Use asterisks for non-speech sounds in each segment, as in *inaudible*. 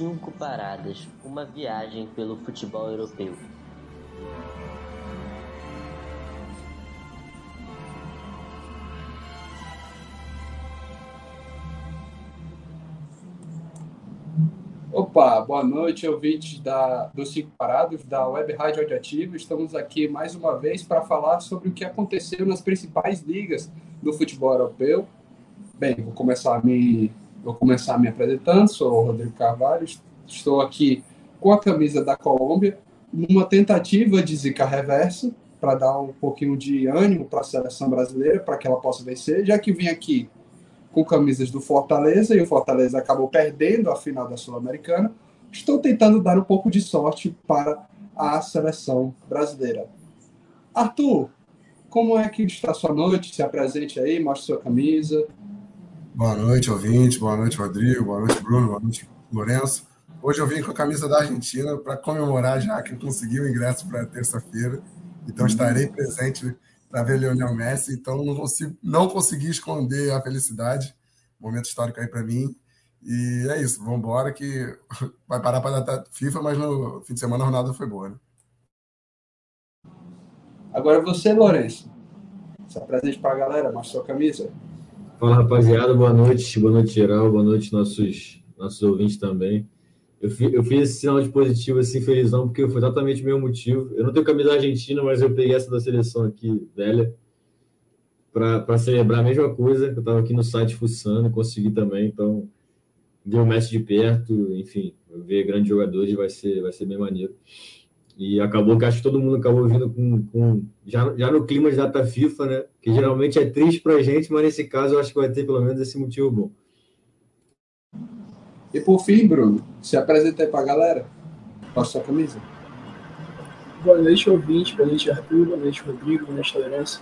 Cinco Paradas Uma viagem pelo futebol europeu. Opa, boa noite, ouvintes da, dos Cinco Parados, da Web Rádio Audioativo. Estamos aqui mais uma vez para falar sobre o que aconteceu nas principais ligas do futebol europeu. Bem, vou começar me, vou começar me apresentando, sou o Rodrigo Carvalho, estou aqui com a camisa da Colômbia, numa tentativa de zica reversa, para dar um pouquinho de ânimo para a seleção brasileira, para que ela possa vencer, já que vim aqui com camisas do Fortaleza e o Fortaleza acabou perdendo a final da Sul-Americana. Estou tentando dar um pouco de sorte para a seleção brasileira. Arthur, como é que está sua noite? Se apresente aí, mostre sua camisa. Boa noite, ouvinte. Boa noite, Rodrigo. Boa noite, Bruno. Boa noite, Lourenço. Hoje eu vim com a camisa da Argentina para comemorar já que eu consegui o ingresso para terça-feira. Então estarei presente para ver Lionel Messi, então não, consigo, não consegui esconder a felicidade. Momento histórico aí para mim. E é isso, vamos embora que *laughs* vai parar para a FIFA, mas no fim de semana a jornada foi boa, né? Agora você, Lourenço. Se apresente para a galera, mostra sua camisa. Fala, rapaziada. Boa noite. Boa noite, geral. Boa noite, nossos, nossos ouvintes também. Eu, fi, eu fiz esse sinal de positivo, assim, felizão, porque foi exatamente o meu motivo. Eu não tenho camisa argentina, mas eu peguei essa da seleção aqui, velha, para celebrar a mesma coisa. Eu estava aqui no site fuçando, consegui também, então deu o Messi de perto, enfim, ver grandes jogadores vai ser, vai ser bem maneiro. E acabou que acho que todo mundo acabou vindo com, com já, já no clima de data FIFA, né? Que geralmente é triste pra gente, mas nesse caso eu acho que vai ter pelo menos esse motivo bom. E por fim, Bruno, se apresenta aí para a galera. Posta sua camisa. Boa noite, ouvinte. Boa noite, Arthur. Boa noite, Rodrigo. Boa noite, Tolerância.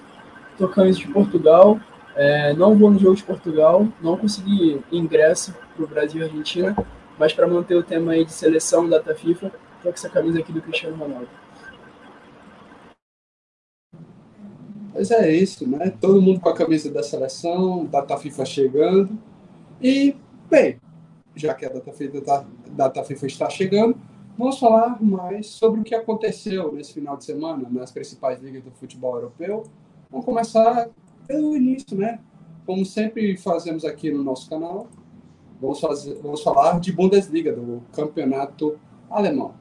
Estou camisa de Portugal. É, não vou no jogo de Portugal. Não consegui ingresso para o Brasil e Argentina. Mas para manter o tema aí de seleção data FIFA, com essa camisa aqui do Cristiano Ronaldo. Mas é isso, né? Todo mundo com a camisa da seleção, data FIFA chegando. E, bem, já que a data FIFA, tá, data FIFA está chegando, vamos falar mais sobre o que aconteceu nesse final de semana nas principais ligas do futebol europeu. Vamos começar pelo início, né? Como sempre fazemos aqui no nosso canal, vamos, fazer, vamos falar de Bundesliga, do campeonato alemão.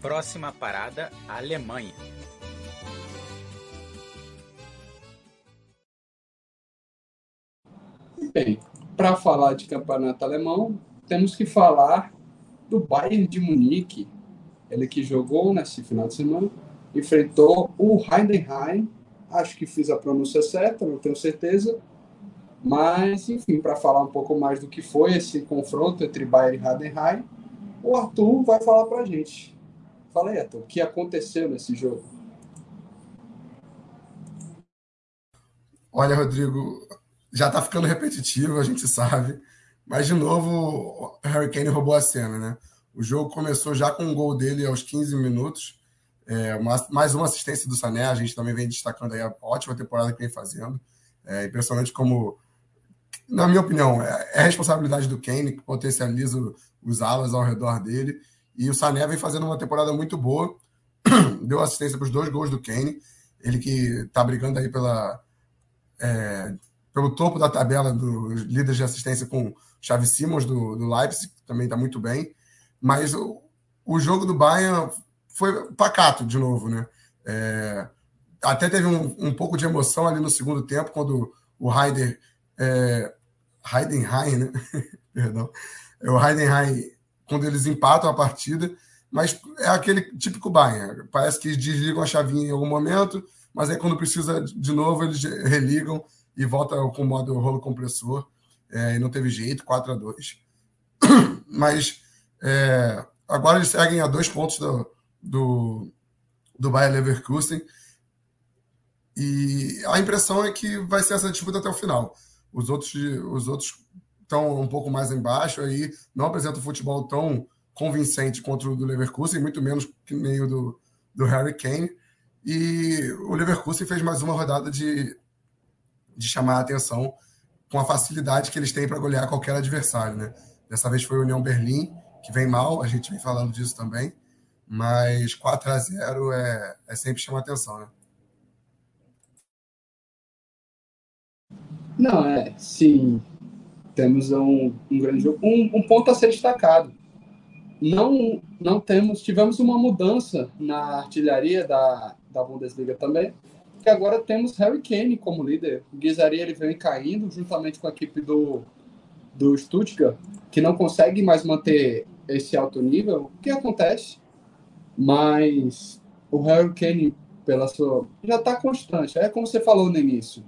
Próxima parada, Alemanha. Bem, para falar de campeonato alemão, temos que falar do Bayern de Munique. Ele que jogou nesse final de semana, enfrentou o Heidenheim. Acho que fiz a pronúncia certa, não tenho certeza. Mas, enfim, para falar um pouco mais do que foi esse confronto entre Bayern e Heidenheim, o Arthur vai falar para a gente. Fala aí, Arthur, o que aconteceu nesse jogo? Olha, Rodrigo, já tá ficando repetitivo, a gente sabe. Mas, de novo, o Harry Kane roubou a cena, né? O jogo começou já com um gol dele aos 15 minutos. É, mais uma assistência do Sané. A gente também vem destacando aí a ótima temporada que vem fazendo. É impressionante como, na minha opinião, é, é responsabilidade do Kane, que potencializa os alas ao redor dele. E o Sané vem fazendo uma temporada muito boa. *clears throat* Deu assistência para os dois gols do Kane. Ele que está brigando aí pela é, pelo topo da tabela dos líderes de assistência com Xavi Simons do, do Leipzig, também está muito bem. Mas o, o jogo do Bayern foi pacato de novo, né? É, até teve um, um, pouco de emoção ali no segundo tempo, quando o Heider. É, Heidenheim, né? *laughs* Perdão. É o Heidenheim, quando eles empatam a partida, mas é aquele típico Bayern. Parece que desligam a chavinha em algum momento, mas aí quando precisa de novo, eles religam e volta com o modo rolo compressor. É, e não teve jeito, 4 a 2 *clears throat* Mas é, agora eles seguem a dois pontos do, do, do Bayer Leverkusen. E a impressão é que vai ser essa disputa até o final. Os outros, os outros estão um pouco mais embaixo aí, não apresentam futebol tão convincente contra o do Leverkusen, muito menos que meio do, do Harry Kane. E o Leverkusen fez mais uma rodada de de chamar a atenção com a facilidade que eles têm para golear qualquer adversário, né? Dessa vez foi o União Berlim, que vem mal, a gente vem falando disso também, mas 4 a 0 é, é sempre chama atenção, né? Não, é, sim. Temos um, um grande jogo. Um, um, ponto a ser destacado. Não, não temos, tivemos uma mudança na artilharia da, da Bundesliga também, que agora temos Harry Kane como líder. O ele vem caindo juntamente com a equipe do, do Stuttgart, que não consegue mais manter esse alto nível. O que acontece? Mas o Harry Kane, pela sua. já está constante. É como você falou no início.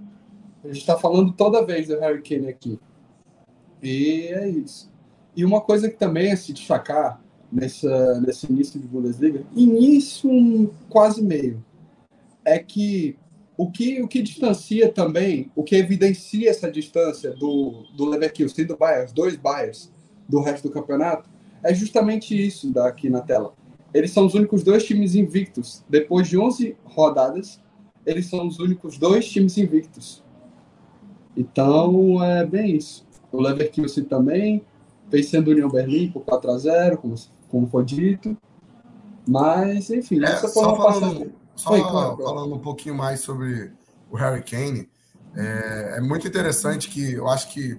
A gente está falando toda vez do Harry Kane aqui. E é isso. E uma coisa que também é se destacar nessa, nesse início de Bundesliga, início quase meio, é que o que, o que distancia também, o que evidencia essa distância do, do Leverkusen e do Bayern, os dois Bayerns, do resto do campeonato, é justamente isso daqui na tela. Eles são os únicos dois times invictos. Depois de 11 rodadas, eles são os únicos dois times invictos. Então, é bem isso. O Leverkusen também, vencendo o União Berlim por 4 a 0 como, como foi dito. Mas, enfim, é, uma passagem só Oi, claro, falando um pouquinho mais sobre o Harry Kane, é, é, muito interessante que eu acho que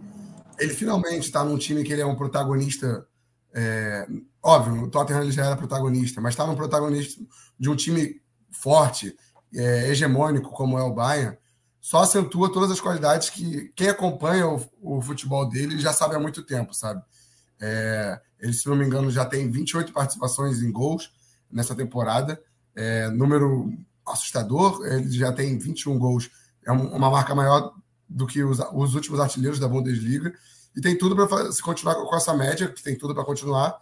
ele finalmente está num time que ele é um protagonista. É, óbvio, o Tottenham já era protagonista, mas está num protagonista de um time forte, é, hegemônico, como é o Bayern, só acentua todas as qualidades que quem acompanha o, o futebol dele já sabe há muito tempo, sabe? É, ele, se não me engano, já tem 28 participações em gols nessa temporada é, número assustador, ele já tem 21 gols, é uma marca maior do que os, os últimos artilheiros da Bundesliga, e tem tudo para se continuar com essa média, que tem tudo para continuar,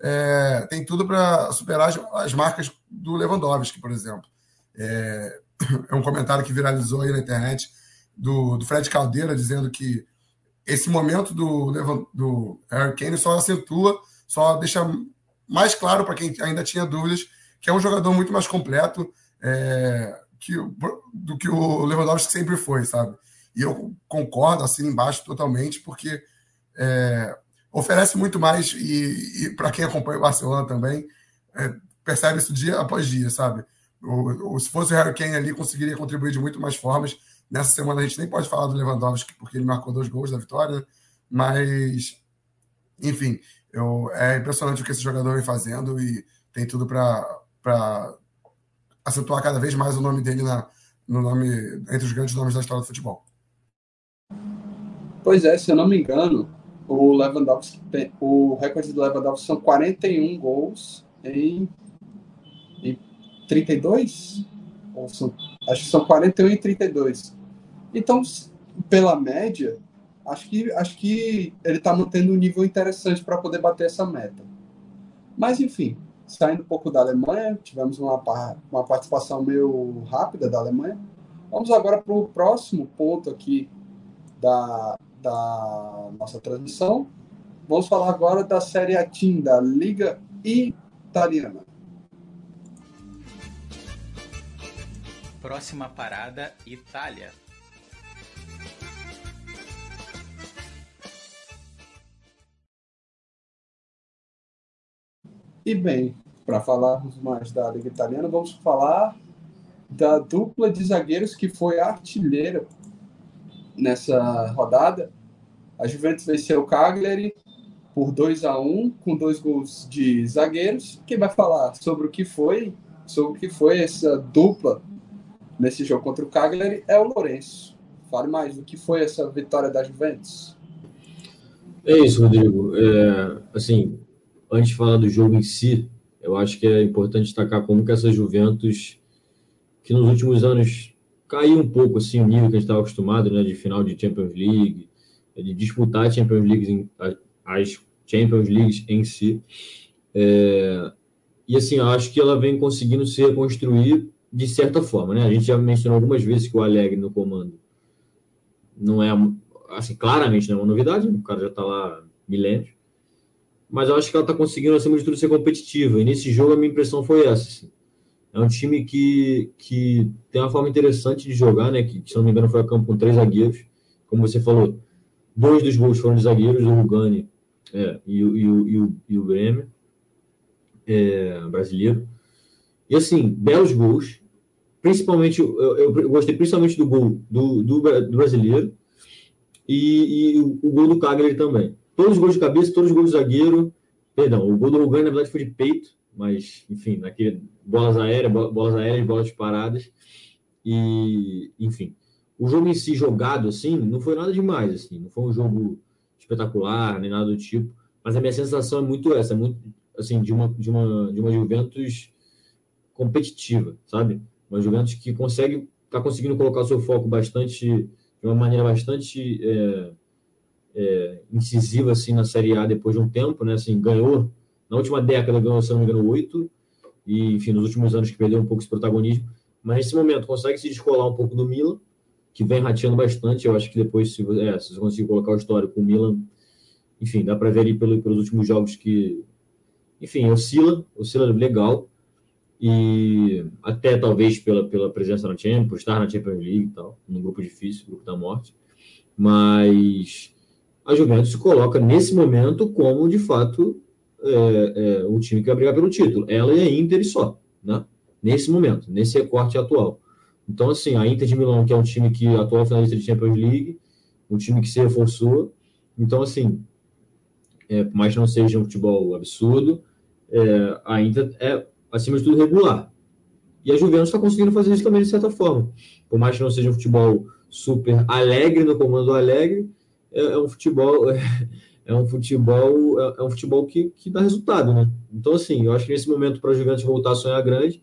é, tem tudo para superar as, as, marcas do Lewandowski, por exemplo. É, *coughs* é, um comentário que viralizou aí na internet do, do Fred Caldeira, dizendo que esse momento do, do Harry Kane só acentua, só deixa mais claro para quem ainda tinha dúvidas que é um jogador muito mais completo é, que, do que o Lewandowski sempre foi, sabe? E eu concordo, assim embaixo totalmente, porque é, oferece muito mais e, e para quem acompanha o Barcelona também, é, percebe isso dia após dia, sabe? O, o, se fosse o Harry Kane ali, conseguiria contribuir de muito mais formas. Nessa semana a gente nem pode falar do Lewandowski, porque ele marcou dois gols da vitória, mas, enfim, eu, é impressionante o que esse jogador vem fazendo e tem tudo para acentuar cada vez mais o nome dele na, no nome entre os grandes nomes da história do futebol. Pois é, se eu não me engano, o Lewandowski tem, o recorde do Lewandowski são 41 gols em 32? Ou são, acho que são 41 e 32. Então, pela média, acho que, acho que ele está mantendo um nível interessante para poder bater essa meta. Mas, enfim, saindo um pouco da Alemanha, tivemos uma, uma participação meio rápida da Alemanha. Vamos agora para o próximo ponto aqui da, da nossa transmissão. Vamos falar agora da Série A Team, da Liga Italiana. Próxima parada, Itália. E bem, para falarmos mais da Liga Italiana, vamos falar da dupla de zagueiros que foi artilheira nessa rodada. A Juventus venceu o Cagliari por 2 a 1 com dois gols de zagueiros. Quem vai falar sobre o que foi, sobre o que foi essa dupla nesse jogo contra o Cagliari é o Lourenço. Fale mais do que foi essa vitória da Juventus. É isso, Rodrigo. É, assim, antes de falar do jogo em si, eu acho que é importante destacar como que essa Juventus, que nos últimos anos caiu um pouco assim o nível que a gente estava acostumado, né, de final de Champions League, de disputar Champions League, as Champions Leagues em si. É, e assim, acho que ela vem conseguindo se reconstruir de certa forma, né? A gente já mencionou algumas vezes que o Alegre no comando não é, assim, claramente não é uma novidade, o cara já está lá milênios mas eu acho que ela está conseguindo, acima de tudo, ser competitiva. E nesse jogo a minha impressão foi essa. Assim. É um time que, que tem uma forma interessante de jogar, né? Que, se não me engano, foi a campo com três zagueiros. Como você falou, Dois dos gols foram de zagueiros, o Rugani é, e, e, e, o, e o Bremer, é, brasileiro. E assim, belos gols. Principalmente, eu, eu, gostei principalmente do gol do, do, do brasileiro e, e o, o, gol do Cagliari também. Todos os gols de cabeça, todos os gols do zagueiro. Perdão, o gol do Rugani, na verdade, foi de peito, mas, enfim, naquele bolas aéreas, bolas aéreas, bolas paradas. E, enfim, o jogo em si jogado, assim, não foi nada demais, assim, não foi um jogo espetacular, nem nada do tipo, mas a minha sensação é muito essa, muito, assim, de uma, de uma, de uma Juventus competitiva, sabe? Uma Juventus que consegue, tá conseguindo colocar o seu foco bastante, de uma maneira bastante é, é, incisiva, assim, na Série A depois de um tempo, né, assim, ganhou, na última década ganhou, se não me engano, oito, e, enfim, nos últimos anos que perdeu um pouco esse protagonismo, mas nesse momento consegue se descolar um pouco do Milan, que vem rateando bastante. Eu acho que depois, se, é, se você conseguir colocar o histórico com o Milan, enfim, dá para ver ali pelo, pelos últimos jogos que, enfim, oscila, oscila legal. E até talvez pela, pela presença na Champions, por estar na Champions League e tal, num grupo difícil, grupo da morte. Mas a Juventus se coloca nesse momento como, de fato, é, é, o time que vai brigar pelo título. Ela e a Inter e só, né? nesse momento, nesse recorte atual. Então, assim, a Inter de Milão, que é um time que atual finalista de Champions League, um time que se reforçou. Então, assim, é, por mais que não seja um futebol absurdo, é, a Inter é, acima de tudo, regular. E a Juventus está conseguindo fazer isso também, de certa forma. Por mais que não seja um futebol super alegre no comando do Alegre, é, é um futebol... *laughs* É, é um futebol, é, é, um futebol que, que dá resultado, né? Então, assim, eu acho que nesse momento para a Juventus voltar a sonhar grande,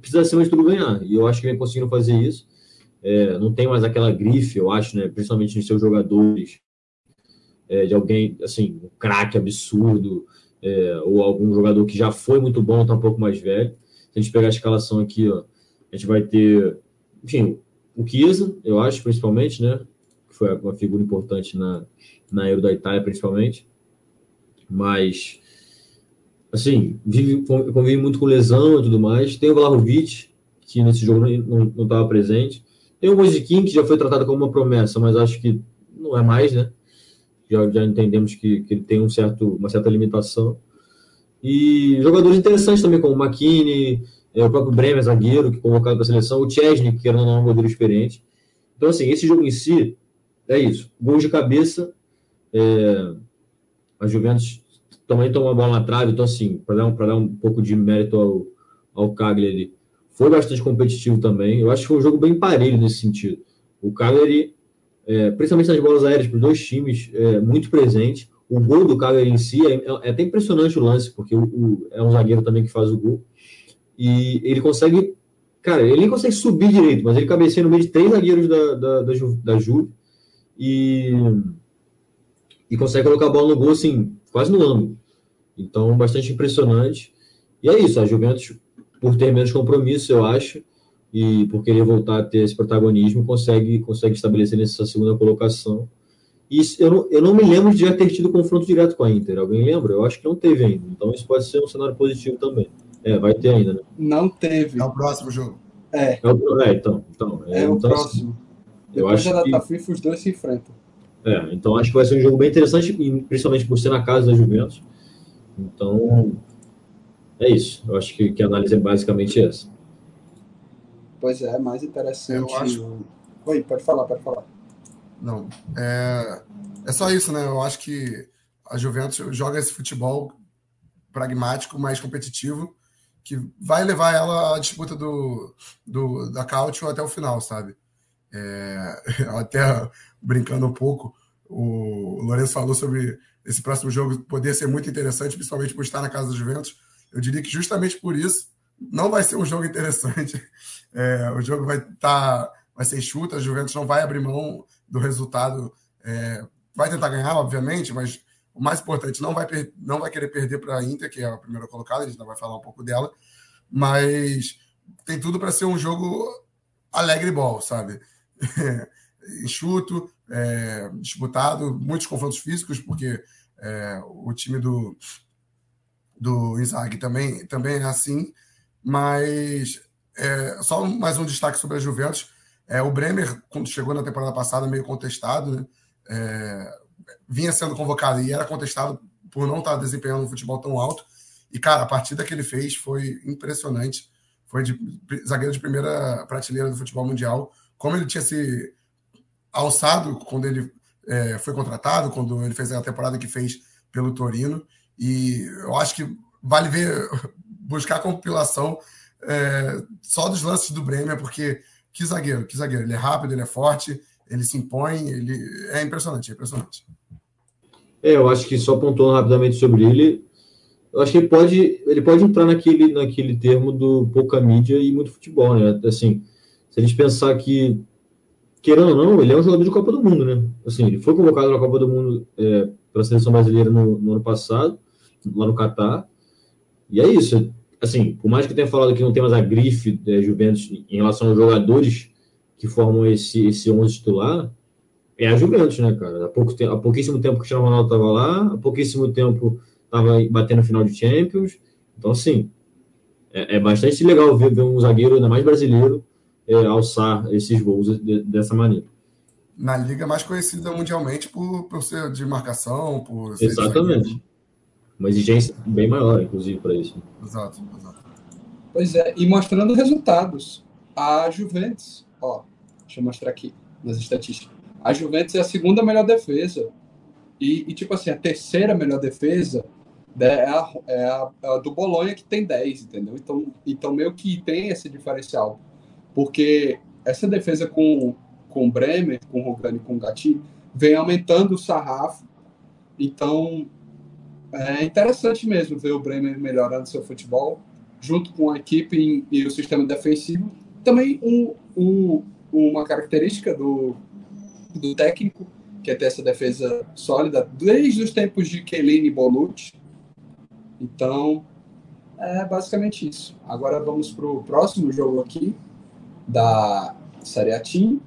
precisa, acima de tudo, ganhar. E eu acho que vem conseguindo fazer isso. É, não tem mais aquela grife, eu acho, né? Principalmente nos seus jogadores, é, de alguém, assim, um craque absurdo, é, ou algum jogador que já foi muito bom, tá um pouco mais velho. Se a gente pegar a escalação aqui, ó, a gente vai ter, enfim, o Chiesa, eu acho, principalmente, né? Que foi uma figura importante na, na Euro da Itália, principalmente. Mas assim, vive, convive muito com lesão e tudo mais. Tem o Vlahovic, que nesse jogo não estava presente. Tem o Moisiquim, que já foi tratado como uma promessa, mas acho que não é mais, né? Já, já entendemos que, que ele tem um certo, uma certa limitação. E jogadores interessantes também, como o McKinney, é, o próprio Bremer, zagueiro, que convocado para a seleção, o Chesney, que era um goleiro experiente. Então, assim, esse jogo em si é isso. Gols de cabeça, é, a Juventus também tomou a bola na trave, então assim, para dar, um, dar um pouco de mérito ao, ao Cagliari, foi bastante competitivo também. Eu acho que foi um jogo bem parelho nesse sentido. O Cagliari, é, principalmente nas bolas aéreas para os dois times, é, muito presente. O gol do Cagliari em si é, é até impressionante o lance, porque o, o, é um zagueiro também que faz o gol. E ele consegue, cara, ele nem consegue subir direito, mas ele cabeceia no meio de três zagueiros da, da, da, Ju, da Juve e, e consegue colocar a bola no gol assim, quase no ângulo. Então, bastante impressionante. E é isso, a Juventus, por ter menos compromisso, eu acho, e por querer voltar a ter esse protagonismo, consegue, consegue estabelecer nessa segunda colocação. E eu não, eu não me lembro de já ter tido confronto direto com a Inter. Alguém lembra? Eu acho que não teve ainda. Então, isso pode ser um cenário positivo também. É, vai ter ainda, né? Não teve. É o próximo jogo. É. É, o, é então. então é, é o então, assim, próximo. Assim, eu acho da que... FIFA, os dois se enfrentam. É, então acho que vai ser um jogo bem interessante, principalmente por ser na casa da Juventus. Então, é isso. Eu acho que, que a análise é basicamente essa. Pois é, mais interessante. Eu acho... Oi, pode falar, pode falar. Não, é, é só isso, né? Eu acho que a Juventus joga esse futebol pragmático, mais competitivo, que vai levar ela à disputa do, do da Cautio até o final, sabe? É, *laughs* até brincando um pouco, o Lourenço falou sobre esse próximo jogo poder ser muito interessante, principalmente por estar na casa dos Juventus. Eu diria que justamente por isso não vai ser um jogo interessante. *laughs* É, o jogo vai estar, tá, vai ser chuta, a Juventus não vai abrir mão do resultado. É, vai tentar ganhar, obviamente, mas o mais importante não vai não vai querer perder para a Inter, que é a primeira colocada. A gente ainda vai falar um pouco dela, mas tem tudo para ser um jogo alegre ball, sabe? *laughs* enxuto, é, disputado, muitos confrontos físicos, porque é, o time do, do Inzaghi também, também é assim, mas é, só mais um destaque sobre a Juventus. É, o Bremer, quando chegou na temporada passada, meio contestado, né? é, vinha sendo convocado e era contestado por não estar desempenhando um futebol tão alto. E, cara, a partida que ele fez foi impressionante. Foi de zagueiro de primeira prateleira do futebol mundial. Como ele tinha se alçado quando ele é, foi contratado, quando ele fez a temporada que fez pelo Torino. E eu acho que vale ver, buscar compilação é, só dos lances do Bremer, porque que zagueiro, que zagueiro. Ele é rápido, ele é forte, ele se impõe, ele é impressionante, é impressionante. É, eu acho que só pontuando rapidamente sobre ele, eu acho que ele pode, ele pode entrar naquele, naquele termo do pouca mídia e muito futebol, né? Assim, se a gente pensar que, querendo ou não, ele é um jogador de Copa do Mundo, né? Assim, ele foi convocado na Copa do Mundo é, para a seleção brasileira no, no, ano passado, lá no Catar, e é isso. Assim, por mais que tenha falado que não tem mais a grife é, Juventus em relação aos jogadores que formam esse, esse 11 titular, é a Juventus, né, cara? Há, pouco, há pouquíssimo tempo que o Cristiano Ronaldo estava lá, há pouquíssimo tempo estava batendo final de Champions. Então, assim, é, é bastante legal ver, ver, um zagueiro, ainda mais brasileiro, é, alçar esses gols de, dessa maneira. Na liga mais conhecida mundialmente por, por ser de marcação, por Exatamente. Uma exigência bem maior, inclusive, para isso. Exato, exato. Pois é, e mostrando resultados. A Juventus, ó, deixa eu mostrar aqui nas estatísticas. A Juventus é a segunda melhor defesa. E, e tipo assim, a terceira melhor defesa é a, é a, é a do Bolonha que tem 10, entendeu? Então, então meio que tem esse diferencial. Porque essa defesa com, com o Bremer, com o Rogani com o Gatti, vem aumentando o sarrafo. Então, é interessante mesmo ver o Bremer melhorando seu futebol, junto com a equipe e o sistema defensivo. Também um, um, uma característica do, do técnico, que é ter essa defesa sólida, desde os tempos de Kelini e Bonucci, então, é basicamente isso. Agora vamos para o próximo jogo aqui da Série A Team.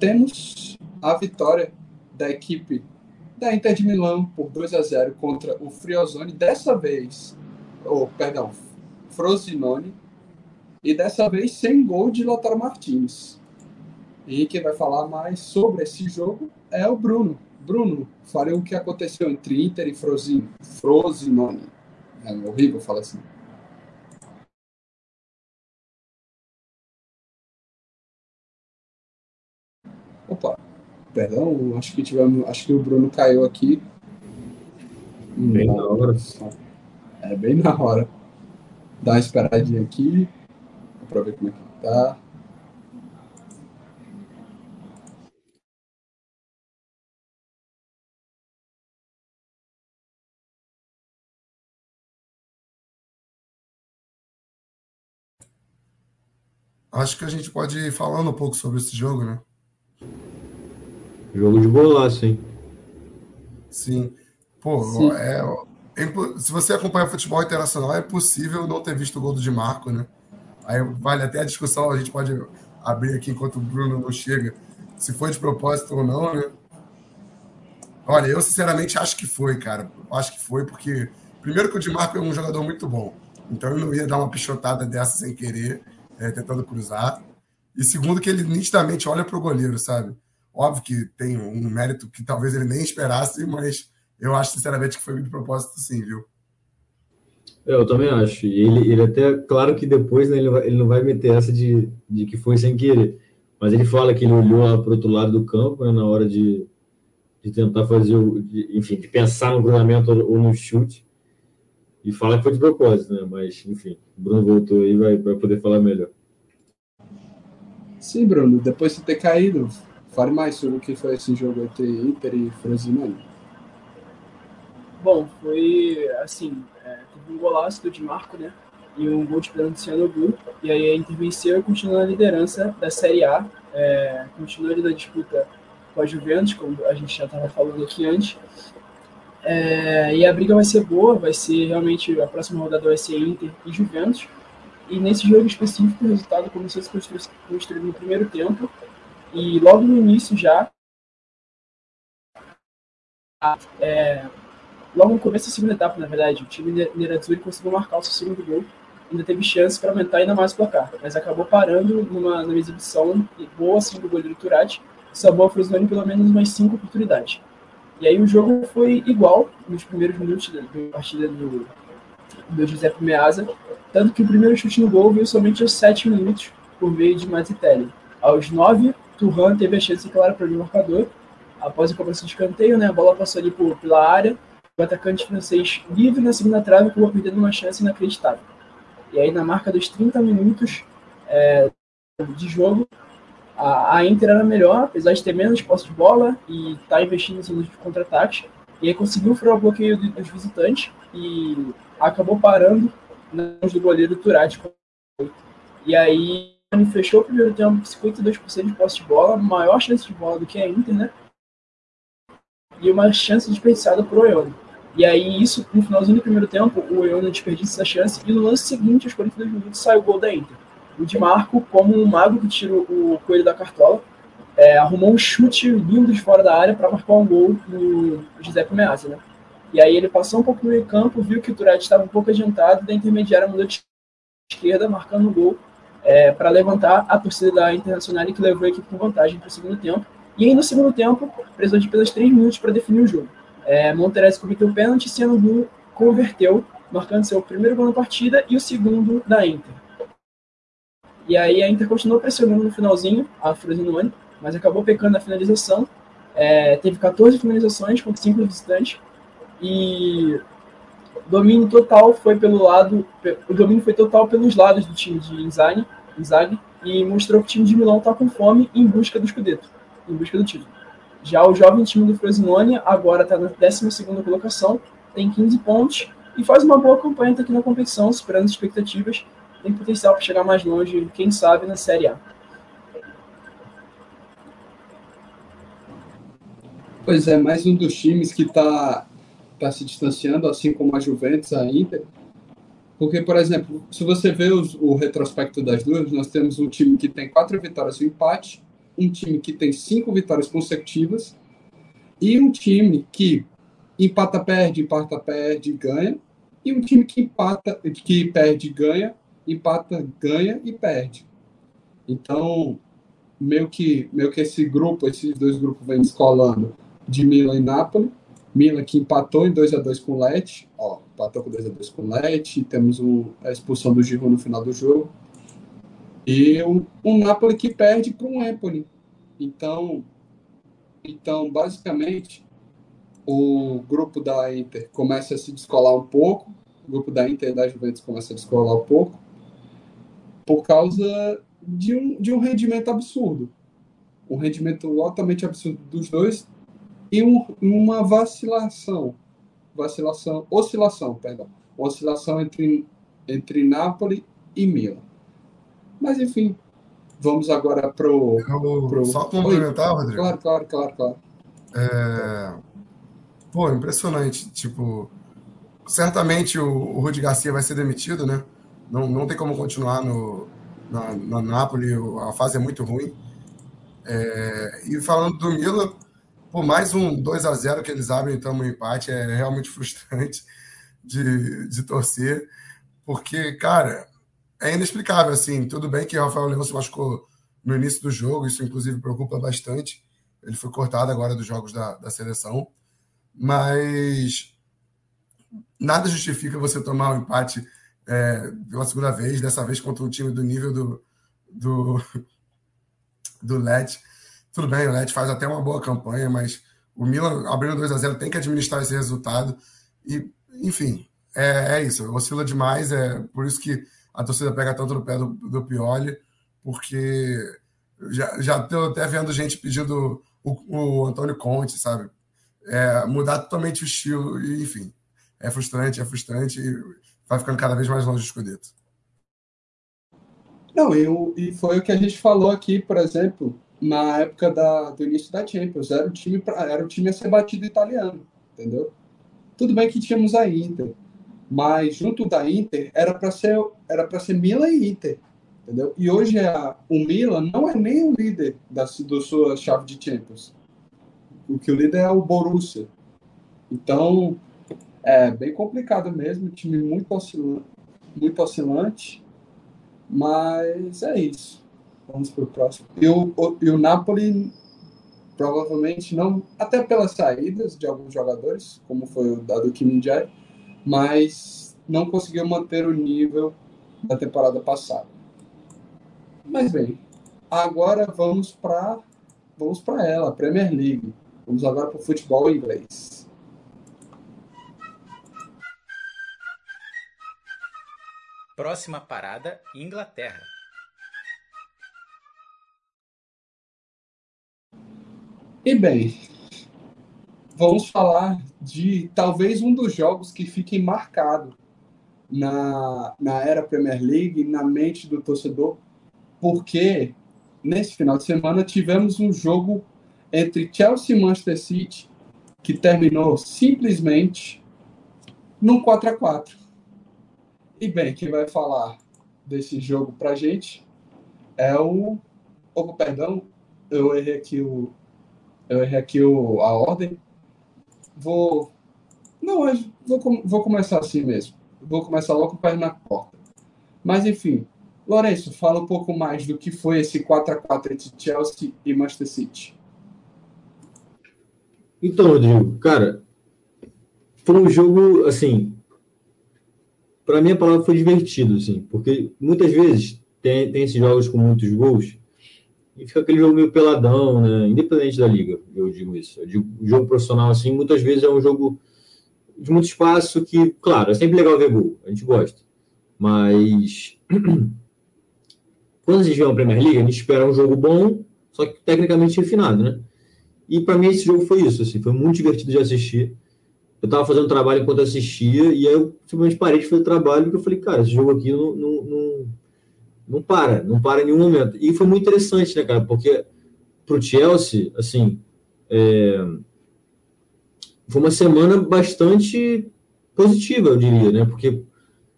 Temos a vitória da equipe da Inter de Milão por 2 a 0 contra o Friozone, dessa vez, ou oh, perdão, Frosinone, e dessa vez sem gol de Lautaro Martins. E quem vai falar mais sobre esse jogo é o Bruno. Bruno, fale o que aconteceu entre Inter e Frosinone. É horrível falar assim. Opa, perdão, acho que tivemos, acho que o Bruno caiu aqui. Bem na hora. É bem na hora. Dá uma esperadinha aqui, para ver como é que tá. Acho que a gente pode ir falando um pouco sobre esse jogo, né? Jogo de golaço, hein? Sim. Pô, Sim. É, é, se você acompanha futebol internacional, é possível não ter visto o gol do Di Marco, né? Aí vale até a discussão, a gente pode abrir aqui enquanto o Bruno não chega, se foi de propósito ou não, né? Olha, eu sinceramente acho que foi, cara. Acho que foi, porque primeiro que o Di Marco é um jogador muito bom. Então eu não ia dar uma pichotada dessa sem querer é, tentando cruzar. E segundo, que ele nitidamente olha para o goleiro, sabe? Óbvio que tem um mérito que talvez ele nem esperasse, mas eu acho sinceramente que foi de propósito, sim, viu? É, eu também acho. E ele, ele até, claro que depois né, ele, vai, ele não vai meter essa de, de que foi sem querer. Mas ele fala que ele olhou lá para o outro lado do campo né, na hora de, de tentar fazer o. De, enfim, de pensar no cruzamento ou no chute. E fala que foi de propósito, né? Mas, enfim, o Bruno voltou aí vai, vai poder falar melhor. Sim, Bruno, depois de ter caído, fale mais sobre o que foi esse jogo entre Inter e Frosinone. Bom, foi assim, é, teve um golaço do Di Marco, né? E um gol de pênalti do Cianobu. E aí a Inter venceu e continua na liderança da Série A. É, continua na disputa com a Juventus, como a gente já estava falando aqui antes. É, e a briga vai ser boa, vai ser realmente a próxima rodada vai ser Inter e Juventus. E nesse jogo específico, o resultado começou a se construir no primeiro tempo. E logo no início já, é, logo no começo da segunda etapa, na verdade, o time Nerazzurri conseguiu marcar o seu segundo gol. Ainda teve chance para aumentar ainda mais o placar, mas acabou parando numa, numa exibição boa assim, do goleiro Turati, salvou a Frosinone pelo menos umas cinco oportunidades. E aí o jogo foi igual nos primeiros minutos da, partida do, do Giuseppe Meazza, tanto que o primeiro chute no gol veio somente aos 7 minutos por meio de Mazitelli. Aos 9, Turhan teve a chance clara para o marcador. Após a cobrança de escanteio, né, a bola passou ali por, pela área. O atacante francês livre na segunda trave acabou perdendo uma chance inacreditável. E aí, na marca dos 30 minutos é, de jogo, a, a, Inter era melhor, apesar de ter menos posse de bola e estar tá investindo nos contra-ataques. E aí conseguiu furar o bloqueio dos visitantes e acabou parando nas do goleiro Turati. E aí fechou o primeiro tempo com 52% de posse de bola, maior chance de bola do que a Inter, né? E uma chance desperdiçada por Oione. E aí, isso, no finalzinho do primeiro tempo, o Oione desperdiça essa chance, e no lance seguinte, aos 42 minutos, sai o gol da Inter. O Di Marco, como um mago que tira o coelho da cartola, é, arrumou um chute lindo de fora da área para marcar um gol no Giuseppe Meazza, né? E aí ele passou um pouco no meio campo, viu que o Turati estava um pouco adiantado, da intermediária mudou de esquerda, marcando o gol é, para levantar a torcida da Internacional que levou a equipe com vantagem para o segundo tempo. E aí no segundo tempo, precisou de apenas três minutos para definir o jogo. É, Monterez cometeu o pênalti, sendo Lu converteu, marcando seu primeiro gol na partida e o segundo da Inter. E aí a Inter continuou pressionando no finalzinho, a Frosinone, mas acabou pecando na finalização. É, teve 14 finalizações contra 5 visitantes e domínio total foi pelo lado, o domínio foi total pelos lados do time de Inzaghi, e mostrou que o time de Milão está com fome em busca do Scudetto, em busca do título. Já o jovem time do Frosinone agora está na 12 colocação, tem 15 pontos e faz uma boa campanha aqui na competição, superando as expectativas, tem potencial para chegar mais longe, quem sabe, na Série A. Pois é, mais um dos times que está está se distanciando, assim como a Juventus, a Inter. Porque, por exemplo, se você vê os, o retrospecto das duas, nós temos um time que tem quatro vitórias e um empate, um time que tem cinco vitórias consecutivas e um time que empata, perde, empata, perde, ganha, e um time que empata, que perde, ganha, empata, ganha e perde. Então, meio que, meio que esse grupo, esses dois grupos vêm descolando de Milan e Napoli, Milan que empatou em 2 a 2 com o Lecce, ó, empatou com 2 a 2 com o Lecce, temos o, a expulsão do Giroud no final do jogo. E o, o Napoli que perde para o Empoli. Então, então, basicamente, o grupo da Inter começa a se descolar um pouco, o grupo da Inter e da Juventus começa a descolar um pouco, por causa de um, de um rendimento absurdo. Um rendimento altamente absurdo dos dois, e um, uma vacilação, vacilação, oscilação, perdão, oscilação entre, entre Nápoles e Milan. Mas enfim, vamos agora pro, pro... só complementar, Oi? Rodrigo. Claro, claro, claro, claro. É... Pô, impressionante. Tipo, certamente o, o Rudi Garcia vai ser demitido, né? Não, não tem como continuar no, na, na Nápoles, a fase é muito ruim. É... E falando do Milan, por mais um 2 a 0 que eles abrem então um empate, é realmente frustrante *laughs* de, de torcer, porque, cara, é inexplicável, assim, tudo bem que Rafael Leão se machucou no início do jogo, isso inclusive preocupa bastante, ele foi cortado agora dos jogos da, da seleção, mas nada justifica você tomar um empate é, pela segunda vez, dessa vez contra um time do nível do, do, *laughs* do LED, tudo bem, o Net faz até uma boa campanha, mas o Milan abrindo 2 a 0 tem que administrar esse resultado. E, enfim, é, é isso. Oscila demais. É por isso que a torcida pega tanto no pé do, do Pioli, porque já, já tô até vendo gente pedindo o, o Antônio Conte, sabe? É, mudar totalmente o estilo. E, enfim, é frustrante, é frustrante e vai ficando cada vez mais longe do escudeto. Não, e, e foi o que a gente falou aqui, por exemplo, na época da, do início da Champions. Era o time pra, era o time a ser batido italiano, entendeu? Tudo bem que tínhamos a Inter, mas junto da Inter era para ser era para ser Milan e Inter, entendeu? E hoje a, o Milan não é nem o líder da do sua chave de Champions. O que o líder é o Borussia. Então é bem complicado mesmo, time muito oscilante, muito oscilante, mas é isso. Vamos para o próximo. E o, e o Napoli Provavelmente não, até pelas saídas de alguns jogadores, como foi o da do Kim Jae, mas não conseguiu manter o nível da temporada passada. Mas bem, agora vamos para vamos para ela, a Premier League. Vamos agora para o futebol inglês. Próxima parada: Inglaterra. E bem, vamos falar de talvez um dos jogos que fiquem marcado na, na era Premier League, na mente do torcedor, porque nesse final de semana tivemos um jogo entre Chelsea e Manchester City que terminou simplesmente num 4 a 4 E bem, quem vai falar desse jogo pra gente é o. Oh, perdão, eu errei aqui o, eu errei aqui o, a ordem. Vou. Não, vou, vou começar assim mesmo. Vou começar logo com o na porta. Mas, enfim. Lourenço, fala um pouco mais do que foi esse 4 a 4 entre Chelsea e Manchester City. Então, Rodrigo, cara, foi um jogo, assim, para mim a palavra foi divertido, assim, porque muitas vezes tem, tem esses jogos com muitos gols e fica aquele jogo meio peladão, né? Independente da liga, eu digo isso. Eu digo, jogo profissional, assim, muitas vezes é um jogo de muito espaço que, claro, é sempre legal ver gol, a gente gosta. Mas *clears throat* quando a gente vê uma Premier League, a gente espera um jogo bom, só que tecnicamente refinado, né? E para mim esse jogo foi isso, assim, foi muito divertido de assistir. Eu tava fazendo trabalho enquanto assistia, e aí eu simplesmente parei de fazer trabalho, porque eu falei, cara, esse jogo aqui não, não, não não para, não para em nenhum momento. E foi muito interessante, né, cara? Porque para o Chelsea, assim, é... foi uma semana bastante positiva, eu diria, né? Porque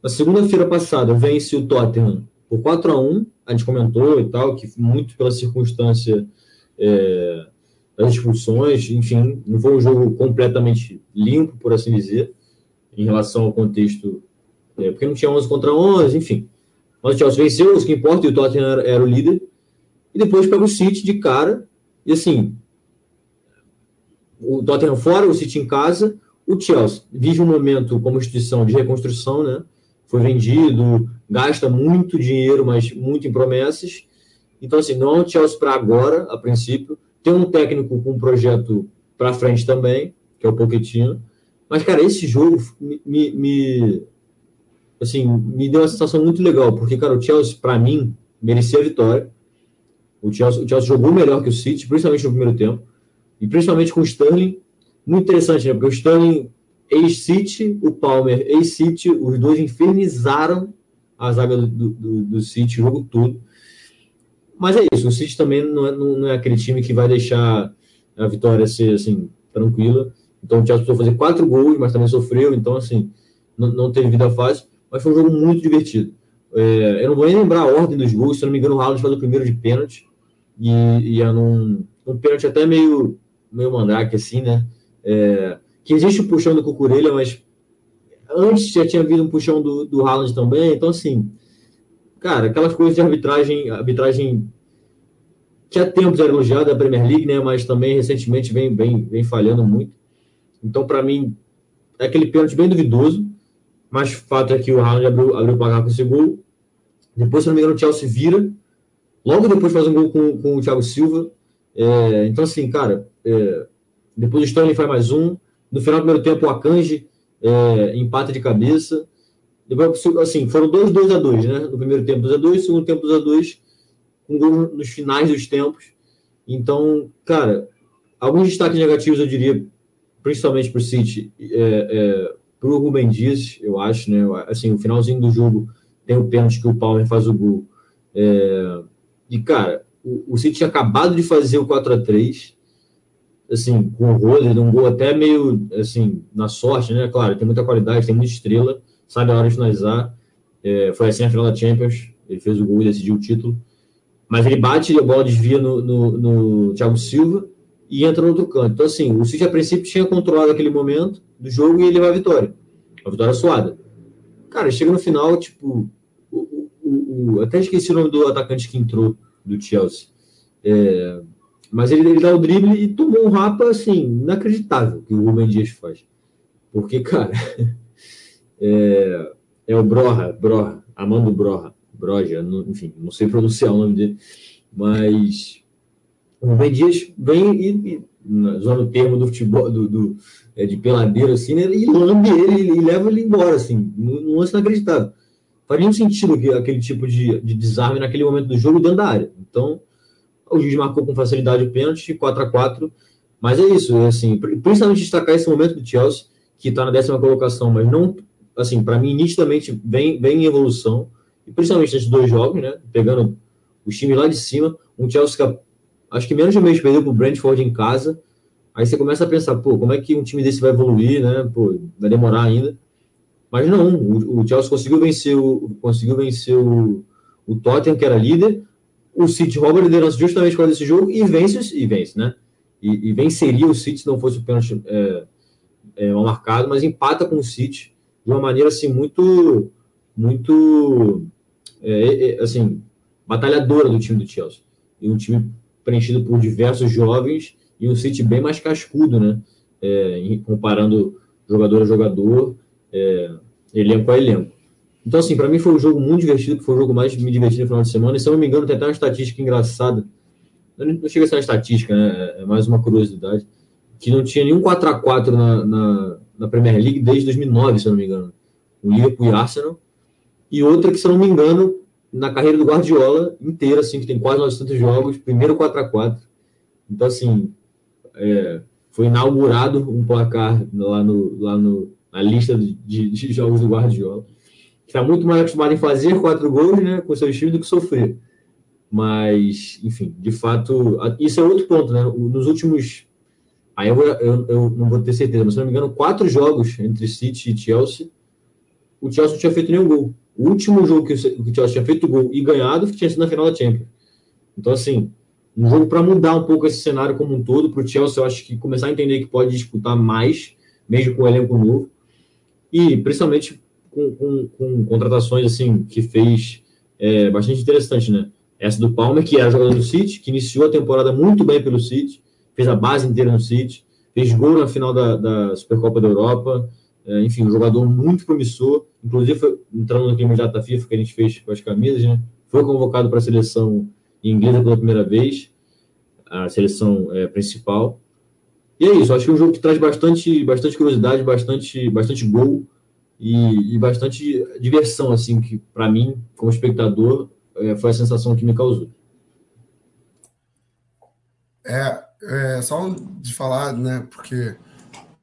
na segunda-feira passada vence o Tottenham por 4 a 1 a gente comentou e tal, que muito pela circunstância é, das expulsões, enfim, não foi um jogo completamente limpo, por assim dizer, em relação ao contexto, é, porque não tinha 11 contra 11, enfim. Mas o Chelsea venceu, o que importa, e o Tottenham era, era, o líder. E depois pega o City de cara. E assim, o Tottenham fora, o City em casa. O Chelsea vive um momento como instituição de reconstrução, né? Foi vendido, gasta muito dinheiro, mas muito em promessas. Então, assim, não é um Chelsea para agora, a princípio. Tem um técnico com um projeto para frente também, que é o Pochettino. Mas, cara, esse jogo me, me, assim, me deu uma sensação muito legal, porque, cara, o Chelsea, para mim, merecia a vitória. O Chelsea, o Chelsea jogou melhor que o City, principalmente no primeiro tempo, e principalmente com o Sterling. Muito interessante, né? Porque o Sterling, ex-City, o Palmer, ex-City, os dois infernizaram a zaga do, do, do City, o jogo todo. Mas é isso, o City também não é, não é aquele time que vai deixar a vitória ser, assim, tranquila. Então o Chelsea precisou fazer quatro gols, mas também sofreu, então, assim, não, não teve vida fácil mas foi um jogo muito divertido. É, eu não vou nem lembrar a ordem dos gols, se não me engano, o Haaland faz o primeiro de pênalti, e, e é num, um pênalti até meio, meio mandrake, assim, né? É, que existe o puxão do Cucurella, mas antes já tinha havido um puxão do, do Haaland também, então, assim, cara, aquelas coisas de arbitragem, arbitragem que há tempos era elogiada da Premier League, né? Mas também recentemente vem, vem, vem falhando muito. Então, para mim, é aquele pênalti bem duvidoso. Mas o fato é que o Haaland abriu, abriu o placar com esse gol. Depois, se não me engano, o Chelsea vira. Logo depois faz um gol com, com o Thiago Silva. É, então, assim, cara, é, depois o Stanley faz mais um. No final do primeiro tempo, o Akanji é, empata de cabeça. Depois, assim, foram dois 2 a 2 né? No primeiro tempo, 2 a 2 segundo tempo, 2 a 2 com gol nos finais dos tempos. Então, cara, alguns destaques negativos, eu diria, principalmente para o City. É, é para o Rubem Dias, eu acho, né? Assim, o finalzinho do jogo tem o pênalti que o Palmer faz o gol. É, e, cara, o, o City tinha acabado de fazer o 4 a 3 assim, com o Roder, um gol até meio, assim, na sorte, né? Claro, tem muita qualidade, tem muita estrela, sabe a hora de finalizar. É, foi assim a final da Champions, ele fez o gol e decidiu o título. Mas ele bate a bola desvia no, no, no Thiago Silva e entra no outro canto. Então, assim, o City a princípio tinha controlado aquele momento do jogo e ele levar a vitória. Uma vitória suada. Cara, chega no final, tipo, o, o, o, até esqueci o nome do atacante que entrou do Chelsea. É, mas ele, ele dá o drible e tomou um rapa, assim, inacreditável que o Rubem Dias faz. Porque, cara, *laughs* é, é o Broha, Broha, Amando Broha, Broja, enfim, não sei pronunciar o nome dele, mas o Rubem Dias vem e, e usando o termo do futebol, do, do é, de peladeiro, assim, né, e lambe ele e leva ele embora, assim, num lance inacreditável. Faz nenhum sentido que, aquele tipo de, de desarme naquele momento do jogo dentro da área. Então, o juiz marcou com facilidade o pênalti, 4 a 4 Mas é isso, é assim, principalmente destacar esse momento do Chelsea, que está na décima colocação, mas não, assim, para mim, nitidamente vem, vem em evolução, e principalmente nesses dois jogos, né? Pegando os times lá de cima, um Chelsea acho que menos de um mês perdeu para o Brentford em casa. Aí você começa a pensar, pô, como é que um time desse vai evoluir, né? Pô, vai demorar ainda. Mas não, o, Chelsea conseguiu vencer o, conseguiu vencer o, o Tottenham, que era líder, o City rouba a liderança justamente por causa desse jogo e vence, e vence, né? E, e venceria o City se não fosse o pênalti é, é, mal marcado, mas empata com o City de uma maneira assim muito, muito, é, é, assim, batalhadora do time do Chelsea. E um time preenchido por diversos jovens e um City bem mais cascudo, né? É, comparando jogador a jogador, é, elenco a elenco. Então, assim, para mim foi um jogo muito divertido, que foi o jogo mais me divertido no final de semana. E se eu não me engano, tem até uma estatística engraçada. Não chega a ser uma estatística, né? É mais uma curiosidade. Que não tinha nenhum 4x4 na, na, na, Premier League desde 2009, se eu não me engano. O Liverpool e Arsenal. E outra que, se eu não me engano, na carreira do Guardiola inteira, assim, que tem quase 900 jogos, primeiro 4x4. Então, assim, é, foi inaugurado um placar lá, no, lá no, na lista de, de jogos do Guardiola está muito mais acostumado em fazer quatro gols né, com seu time do que sofrer. Mas, enfim, de fato, isso é outro ponto, né? Nos últimos. Aí eu, eu, eu não vou ter certeza, mas se não me engano, quatro jogos entre City e Chelsea, o Chelsea não tinha feito nenhum gol. O último jogo que o Chelsea tinha feito gol e ganhado tinha sido na final da Champions. Então, assim, um jogo para mudar um pouco esse cenário como um todo, para o Chelsea, eu acho que começar a entender que pode disputar mais, mesmo com o elenco novo. E, principalmente, com, com, com contratações assim que fez é, bastante interessante, né? Essa do Palmer, que era jogador do City, que iniciou a temporada muito bem pelo City, fez a base inteira no City, fez gol na final da, da Supercopa da Europa, é, enfim, um jogador muito promissor, inclusive foi, entrando no clima de data FIFA que a gente fez com as camisas, né? Foi convocado para a seleção inglesa pela primeira vez, a seleção é, principal. E é isso, acho que é um jogo que traz bastante, bastante curiosidade, bastante, bastante gol e, e bastante diversão, assim, que para mim, como espectador, é, foi a sensação que me causou. É, é só de falar, né, porque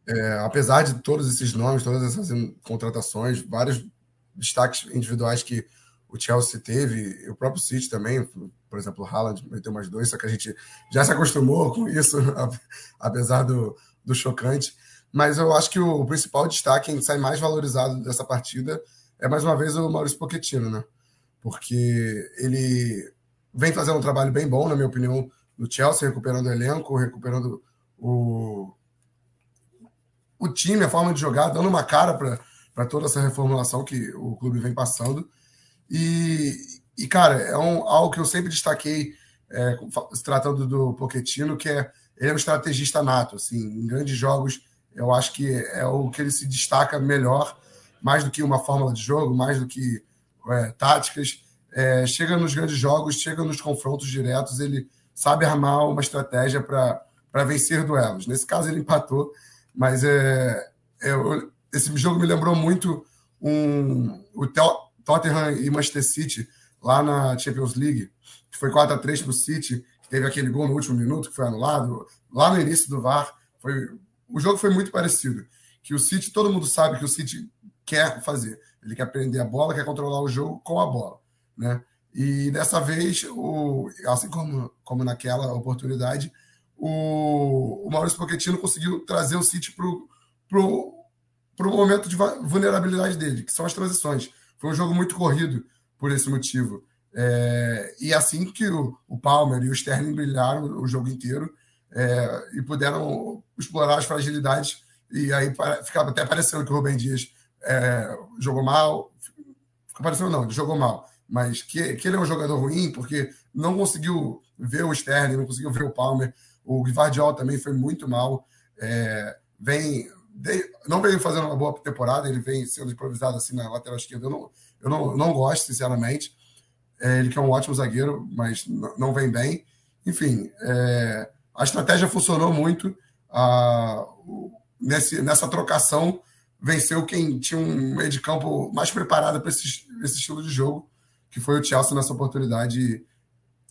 é, apesar de todos esses nomes, todas essas contratações, vários destaques individuais que o Chelsea teve, o próprio City também, por exemplo, o Haaland meteu mais dois, só que a gente já se acostumou com isso, *laughs* apesar do, do chocante. Mas eu acho que o principal destaque, quem sai mais valorizado dessa partida, é mais uma vez o Maurício Pochettino, né? Porque ele vem fazendo um trabalho bem bom, na minha opinião, no Chelsea, recuperando o elenco, recuperando o, o time, a forma de jogar, dando uma cara para toda essa reformulação que o clube vem passando. E, e cara, é um, algo que eu sempre destaquei, é, se tratando do Pochettino, que é ele é um estrategista nato, assim, em grandes jogos eu acho que é o que ele se destaca melhor, mais do que uma fórmula de jogo, mais do que é, táticas. É, chega nos grandes jogos, chega nos confrontos diretos, ele sabe armar uma estratégia para vencer duelos. Nesse caso, ele empatou, mas é, é, esse jogo me lembrou muito um, o Tottenham e Manchester City lá na Champions League, que foi 4 a 3 para o City, que teve aquele gol no último minuto que foi anulado. Lá no início do VAR, foi o jogo foi muito parecido. Que o City, todo mundo sabe que o City quer fazer. Ele quer prender a bola, quer controlar o jogo com a bola. Né? E dessa vez, o, assim como, como naquela oportunidade, o, o Maurício Pochettino conseguiu trazer o City para o pro, pro momento de vulnerabilidade dele, que são as transições. Foi um jogo muito corrido por esse motivo. É, e assim que o, o Palmer e o Sterling brilharam o jogo inteiro, é, e puderam explorar as fragilidades. E aí ficava até parecendo que o Rubem Dias é, jogou mal. Ficou parecendo não, ele jogou mal. Mas que, que ele é um jogador ruim, porque não conseguiu ver o Sterling, não conseguiu ver o Palmer. O Guardiola também foi muito mal. É, vem, não vem fazendo uma boa temporada, ele vem sendo improvisado assim na lateral esquerda. Eu não, eu não, não gosto, sinceramente. É, ele que é um ótimo zagueiro, mas não vem bem. Enfim, é, a estratégia funcionou muito. A, nesse, nessa trocação, venceu quem tinha um meio de campo mais preparado para esse, esse estilo de jogo, que foi o Chelsea nessa oportunidade,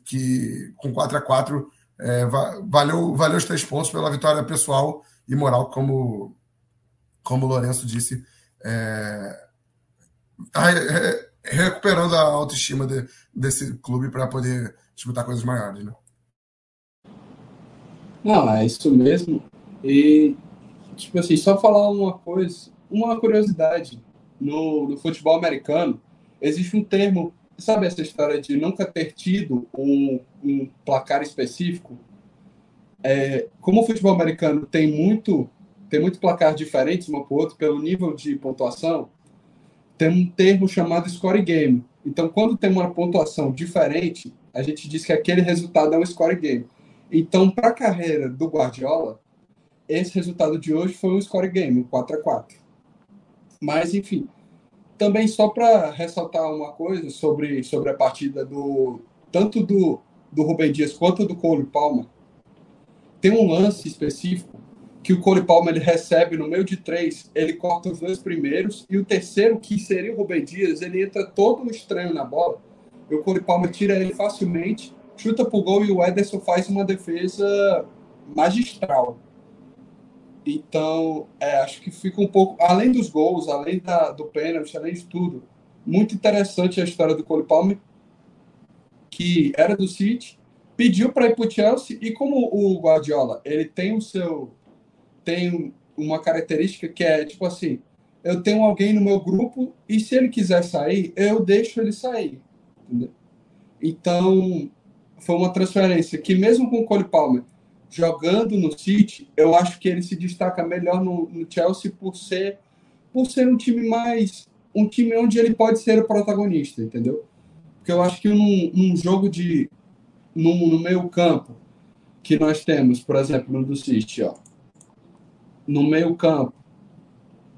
que com 4 a 4 é, valeu, valeu os três pontos pela vitória pessoal e moral, como, como o Lourenço disse. É, recuperando a autoestima de, desse clube para poder disputar coisas maiores, né? Não, é isso mesmo. E, tipo assim, só falar uma coisa, uma curiosidade. No, no futebol americano, existe um termo, sabe essa história de nunca ter tido um, um placar específico? É, como o futebol americano tem muito, tem muito placar diferentes um para outro pelo nível de pontuação, tem um termo chamado score game. Então, quando tem uma pontuação diferente, a gente diz que aquele resultado é um score game. Então, para a carreira do Guardiola, esse resultado de hoje foi um score game, um 4 a 4 Mas, enfim, também só para ressaltar uma coisa sobre, sobre a partida do tanto do, do Rubem Dias quanto do Cole Palma, tem um lance específico que o Cole Palma ele recebe no meio de três, ele corta os dois primeiros e o terceiro, que seria o Rubem Dias, ele entra todo estranho na bola. E o Cole Palma tira ele facilmente chuta pro gol e o Ederson faz uma defesa magistral. Então, é, acho que fica um pouco, além dos gols, além da, do pênalti, além de tudo, muito interessante a história do Cole Palmer, que era do City, pediu para ir para o Chelsea e como o Guardiola, ele tem o seu tem uma característica que é tipo assim, eu tenho alguém no meu grupo e se ele quiser sair, eu deixo ele sair. Entendeu? Então, foi uma transferência que, mesmo com o Cole Palmer jogando no City, eu acho que ele se destaca melhor no, no Chelsea por ser, por ser um time mais. um time onde ele pode ser o protagonista, entendeu? Porque eu acho que num, num jogo de. No, no meio-campo, que nós temos, por exemplo, no do City, ó, no meio-campo,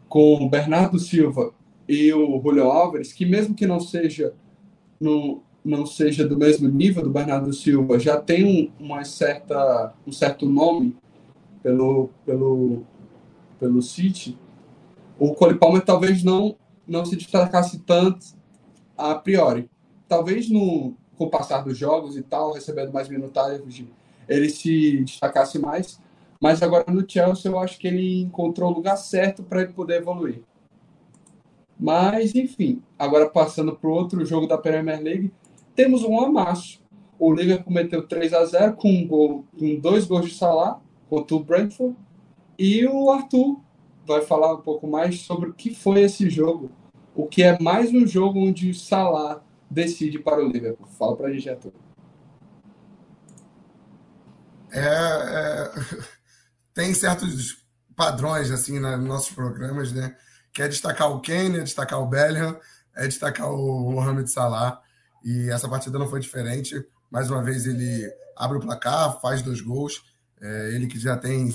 com o Bernardo Silva e o Julio Álvares, que mesmo que não seja no, não seja do mesmo nível do Bernardo Silva, já tem um, uma certa, um certo nome pelo, pelo, pelo City, o Cole Palmer talvez não, não se destacasse tanto a priori. Talvez no, com o passar dos jogos e tal, recebendo mais minutagem, ele se destacasse mais. Mas agora no Chelsea eu acho que ele encontrou o lugar certo para ele poder evoluir. Mas, enfim, agora passando para o outro jogo da Premier League, temos um amasso. O Liverpool meteu 3 a 0 com, um gol, com dois gols de Salah contra o Brentford. E o Arthur vai falar um pouco mais sobre o que foi esse jogo. O que é mais um jogo onde o Salah decide para o Liverpool. Fala para a gente, Arthur. É, é, *laughs* tem certos padrões assim nos nossos programas, né? Que é destacar o Kane, é destacar o Bellingham, é destacar o Mohamed Salah. E essa partida não foi diferente. Mais uma vez ele abre o placar, faz dois gols. É, ele que já tem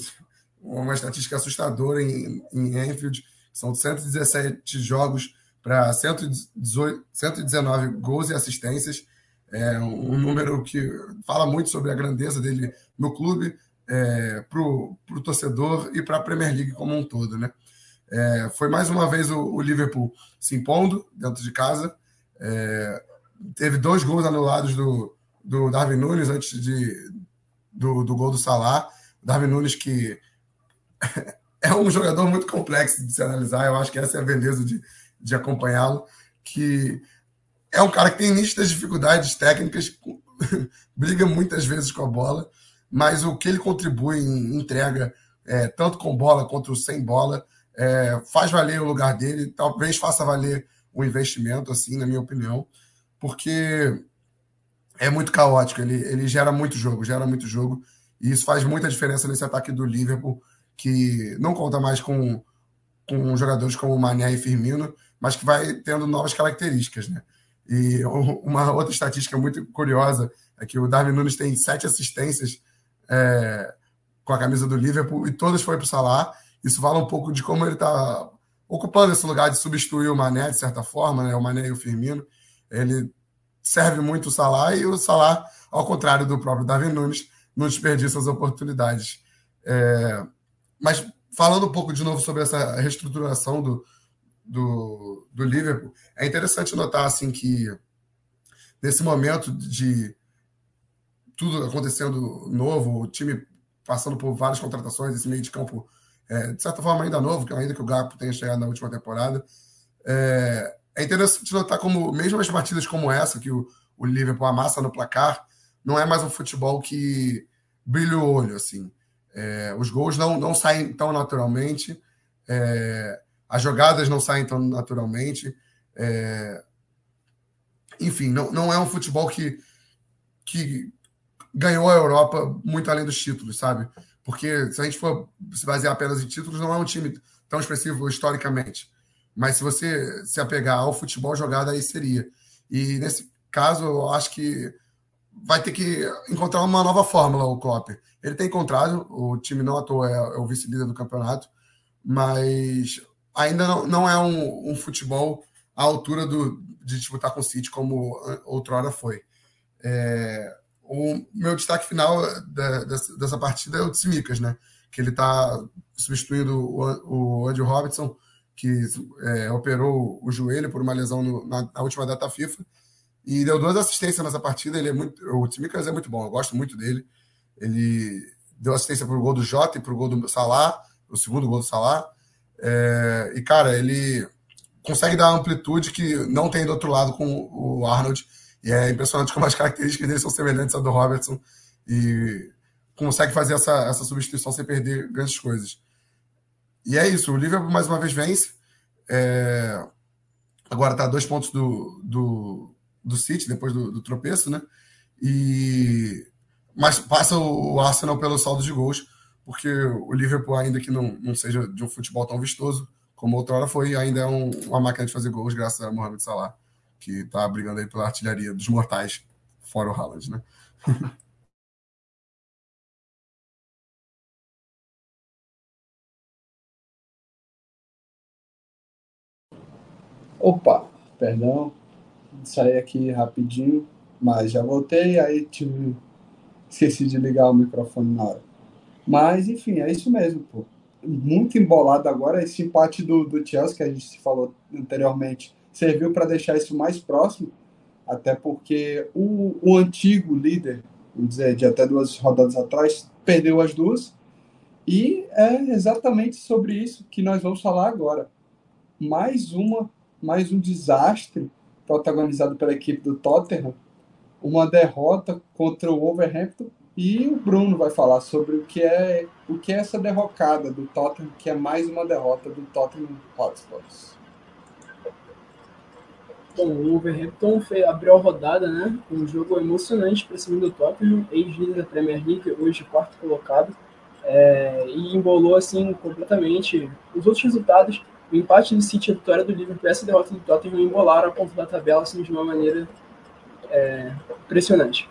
uma estatística assustadora em, em Enfield, são 117 jogos para 119 gols e assistências. É um número que fala muito sobre a grandeza dele no clube, é, para o torcedor e para a Premier League como um todo. Né? É, foi mais uma vez o, o, Liverpool se impondo dentro de casa. É, teve dois gols anulados do, do Darwin Nunes antes de, do, do gol do Salah. Darwin Nunes que *laughs* é um jogador muito complexo de se analisar, eu acho que essa é a beleza de, de acompanhá-lo, que é um cara que tem nítidas dificuldades técnicas, *laughs* briga muitas vezes com a bola, mas o que ele contribui em entrega, é, tanto com bola quanto sem bola, é, faz valer o lugar dele, talvez faça valer o investimento, assim, na minha opinião porque é muito caótico, ele, ele gera muito jogo, gera muito jogo, e isso faz muita diferença nesse ataque do Liverpool, que não conta mais com, com jogadores como Mané e Firmino, mas que vai tendo novas características, né? E *laughs* uma outra estatística muito curiosa é que o Darwin Nunes tem sete assistências é, com a camisa do Liverpool e todas foi para o Salah. Isso fala um pouco de como ele está ocupando esse lugar de substituir o Mané, de certa forma, né? o Mané e o Firmino. Ele serve muito o Salah e o Salah, ao contrário do próprio Darwin Nunes, não desperdiça as oportunidades. É, mas falando um pouco de novo sobre essa reestruturação do, do, do Liverpool, é interessante notar assim que nesse momento de tudo acontecendo novo, o time passando por várias contratações, esse meio de campo, é, de certa forma, ainda novo, ainda que o Gapo tenha chegado na última temporada. É, é interessante notar como, mesmo as partidas como essa, que o, o Liverpool amassa no placar, não é mais um futebol que brilha o olho, assim. É, os gols não, não saem tão naturalmente, é, as jogadas não saem tão naturalmente. É, enfim, não, não é um futebol que, que ganhou a Europa muito além dos títulos, sabe? Porque se a gente for se basear apenas em títulos, não é um time tão expressivo historicamente. Mas se você se apegar ao futebol jogado, aí seria. E nesse caso, eu acho que vai ter que encontrar uma nova fórmula, o Klopp. Ele tem encontrado, o time não atuou, é, é o vice-líder do campeonato, mas ainda não, não é um, um futebol à altura do, de disputar com o City como outrora foi. É, o meu destaque final da, dessa, dessa, partida é o Tsimikas, né? Que ele está substituindo o, o Andy Robertson, que é, operou o joelho por uma lesão no, na, na, última data FIFA e deu duas assistências nessa partida. Ele é muito, o Tsimikas é muito bom, eu gosto muito dele. Ele deu assistência para o gol do Jota e para o gol do Salah, o segundo gol do Salah. É, e cara, ele consegue dar amplitude que não tem do outro lado com o Arnold e é impressionante como as características dele são semelhantes à do Robertson e consegue fazer essa, essa substituição sem perder grandes coisas. E é isso, o Liverpool mais uma vez vence. É... Agora está a dois pontos do, do, do City, depois do, do, tropeço, né? E... Mas passa o Arsenal pelo saldo de gols, porque o Liverpool, ainda que não, não seja de um futebol tão vistoso como outrora foi, ainda é um, uma máquina de fazer gols graças a Mohamed Salah que está brigando aí pela artilharia dos mortais, fora o Haaland, né? *laughs* Opa, perdão, saí aqui rapidinho, mas já voltei, aí tive... esqueci de ligar o microfone na hora. Mas, enfim, é isso mesmo, pô. Muito embolado agora esse empate do, do Chelsea que a gente falou anteriormente serviu para deixar isso mais próximo, até porque o, o antigo líder, vamos dizer, de até duas rodadas atrás, perdeu as duas, e é exatamente sobre isso que nós vamos falar agora. Mais uma, mais um desastre protagonizado pela equipe do Tottenham, uma derrota contra o Wolverhampton e o Bruno vai falar sobre o que é o que é essa derrocada do Tottenham, que é mais uma derrota do Tottenham Hotspurs. Bom, o Wolverhampton fez, abriu a rodada, né? Um jogo emocionante para cima do Tottenham, ex-líder da Premier League, hoje quarto colocado. É, e embolou assim completamente os outros resultados. O empate do City, a vitória do Liverpool, essa derrota do Tottenham embolaram a ponta da tabela assim, de uma maneira é, impressionante.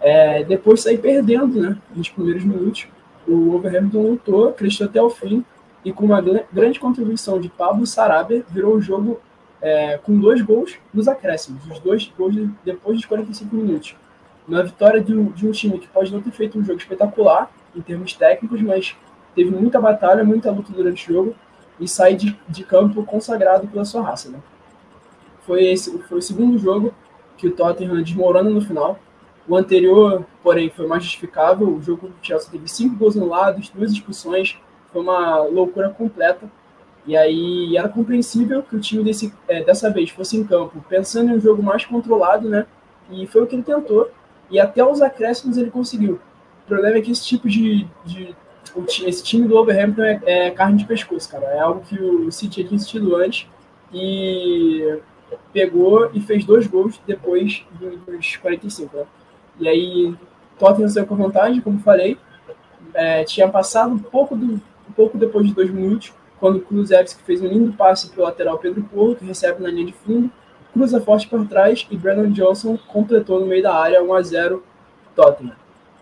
É, depois sair perdendo, né? Nos primeiros minutos, o Wolverhampton lutou, acreditou até o fim e com uma grande contribuição de Pablo Sarabia virou o jogo é, com dois gols nos acréscimos, os dois gols depois dos 45 minutos. Uma vitória de de um time que pode não ter feito um jogo espetacular em termos técnicos, mas teve muita batalha, muita luta durante o jogo e sai de, de campo consagrado pela sua raça. Né? Foi, esse, foi o segundo jogo que o Tottenham desmorona no final. O anterior, porém, foi mais justificável. O jogo do Chelsea teve cinco gols anulados, duas expulsões, foi uma loucura completa. E aí era compreensível que o time desse, é, dessa vez fosse em campo pensando em um jogo mais controlado, né? E foi o que ele tentou. E até os acréscimos ele conseguiu. O problema é que esse tipo de. de esse time do Overhampton é, é, carne de pescoço, cara. É algo que o City tinha insistido antes. E pegou e fez dois gols depois dos 45. Né? E aí Tottenham saiu com vantagem, como falei. É, tinha passado um pouco, do, um pouco depois de dois minutos quando o Kulusevski fez um lindo passe para o lateral Pedro Porro, que recebe na linha de fundo, cruza forte por trás e Brandon Johnson completou no meio da área 1 a 0 Tottenham.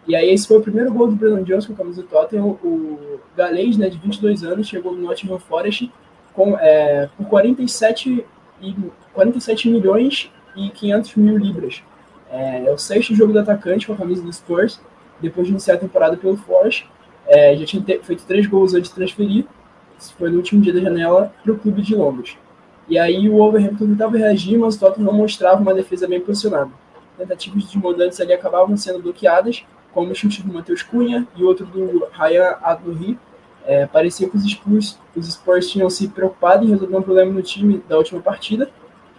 E aí esse foi o primeiro gol do Brennan Jones com a camisa do Tottenham. O galês, né, de 22 anos, chegou no Nottingham Forest com, é, por 47, e, 47 milhões e 500 mil libras. É, é, o sexto jogo do atacante com a camisa do Spurs, depois de iniciar a temporada pelo Forest. É, já tinha feito três gols antes de transferir. Isso foi no último dia da janela para o clube de Londres. E aí o Wolverhampton tentava reagir, mas o Tottenham não mostrava uma defesa bem posicionada. Tentativas dos mandantes ali acabavam sendo bloqueadas, como o chute do Matheus Cunha e outro do Ryan Adluri. É, parecia que os Spurs, os Spurs tinham se preocupado em resolver um problema no time da última partida,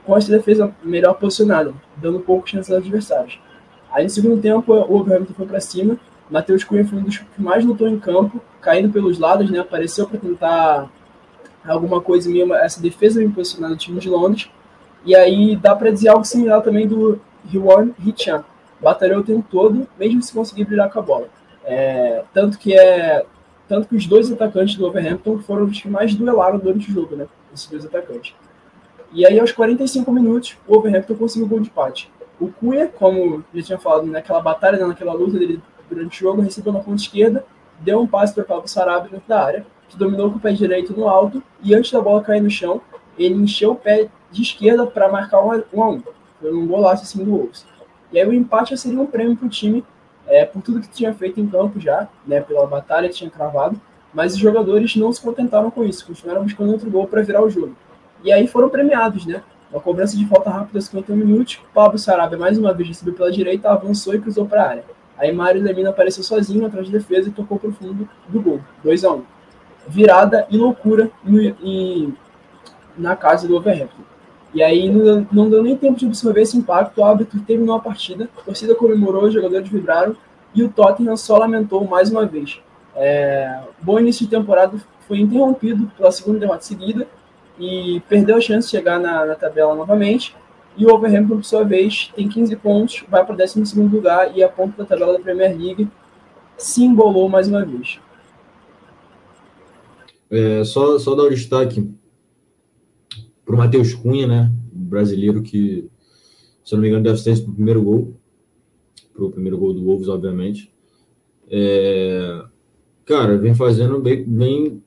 com essa defesa melhor posicionada, dando pouco chance aos adversários. Aí no segundo tempo, o Wolverhampton foi para cima, Matheus Cunha foi um dos que mais lutou em campo, caindo pelos lados, né, apareceu para tentar alguma coisa mesmo, essa defesa bem posicionada do time de Londres. E aí dá para dizer algo similar também do Ryuan Hichan. Batalhou o tempo todo, mesmo se conseguir brilhar com a bola. É, tanto que é tanto que os dois atacantes do Wolverhampton foram os que mais duelaram durante o jogo, né? Esses dois atacantes. E aí, aos 45 minutos, o Wolverhampton conseguiu o gol de empate. O Cunha, como já tinha falado, naquela batalha, né, naquela luta dele durante o jogo, recebeu na ponta esquerda, deu um passe para o Pablo Sarabia dentro da área, que dominou com o pé direito no alto e antes da bola cair no chão, ele encheu o pé de esquerda para marcar um a um. Foi um golaço assim do Wolves. E aí o empate seria um prêmio para o time é, por tudo que tinha feito em campo já, né, pela batalha que tinha cravado, mas os jogadores não se contentaram com isso, continuaram buscando outro gol para virar o jogo. E aí foram premiados, né? Uma cobrança de falta rápida aos 51 minutos, Pablo Sarabia mais uma vez recebeu pela direita, avançou e cruzou para a área. Aí Mário Lemina apareceu sozinho atrás de defesa e tocou para o fundo do gol, 2 a 1 virada e loucura no, e, na casa do Overhampton. E aí não, não, deu nem tempo de absorver esse impacto, o árbitro terminou a partida, a torcida comemorou, os jogadores vibraram e o Tottenham só lamentou mais uma vez. É, bom início de temporada foi interrompido pela segunda derrota seguida e perdeu a chance de chegar na, na tabela novamente. E o Overhampton, por sua vez, tem 15 pontos, vai para o 12 lugar e a ponta da tabela da Premier League se embolou mais uma vez. É, só, só dar o destaque para o Matheus Cunha, né? brasileiro que, se não me engano, deve ser esse primeiro gol. Para o primeiro gol do Wolves, obviamente. É, cara, vem fazendo bem, bem.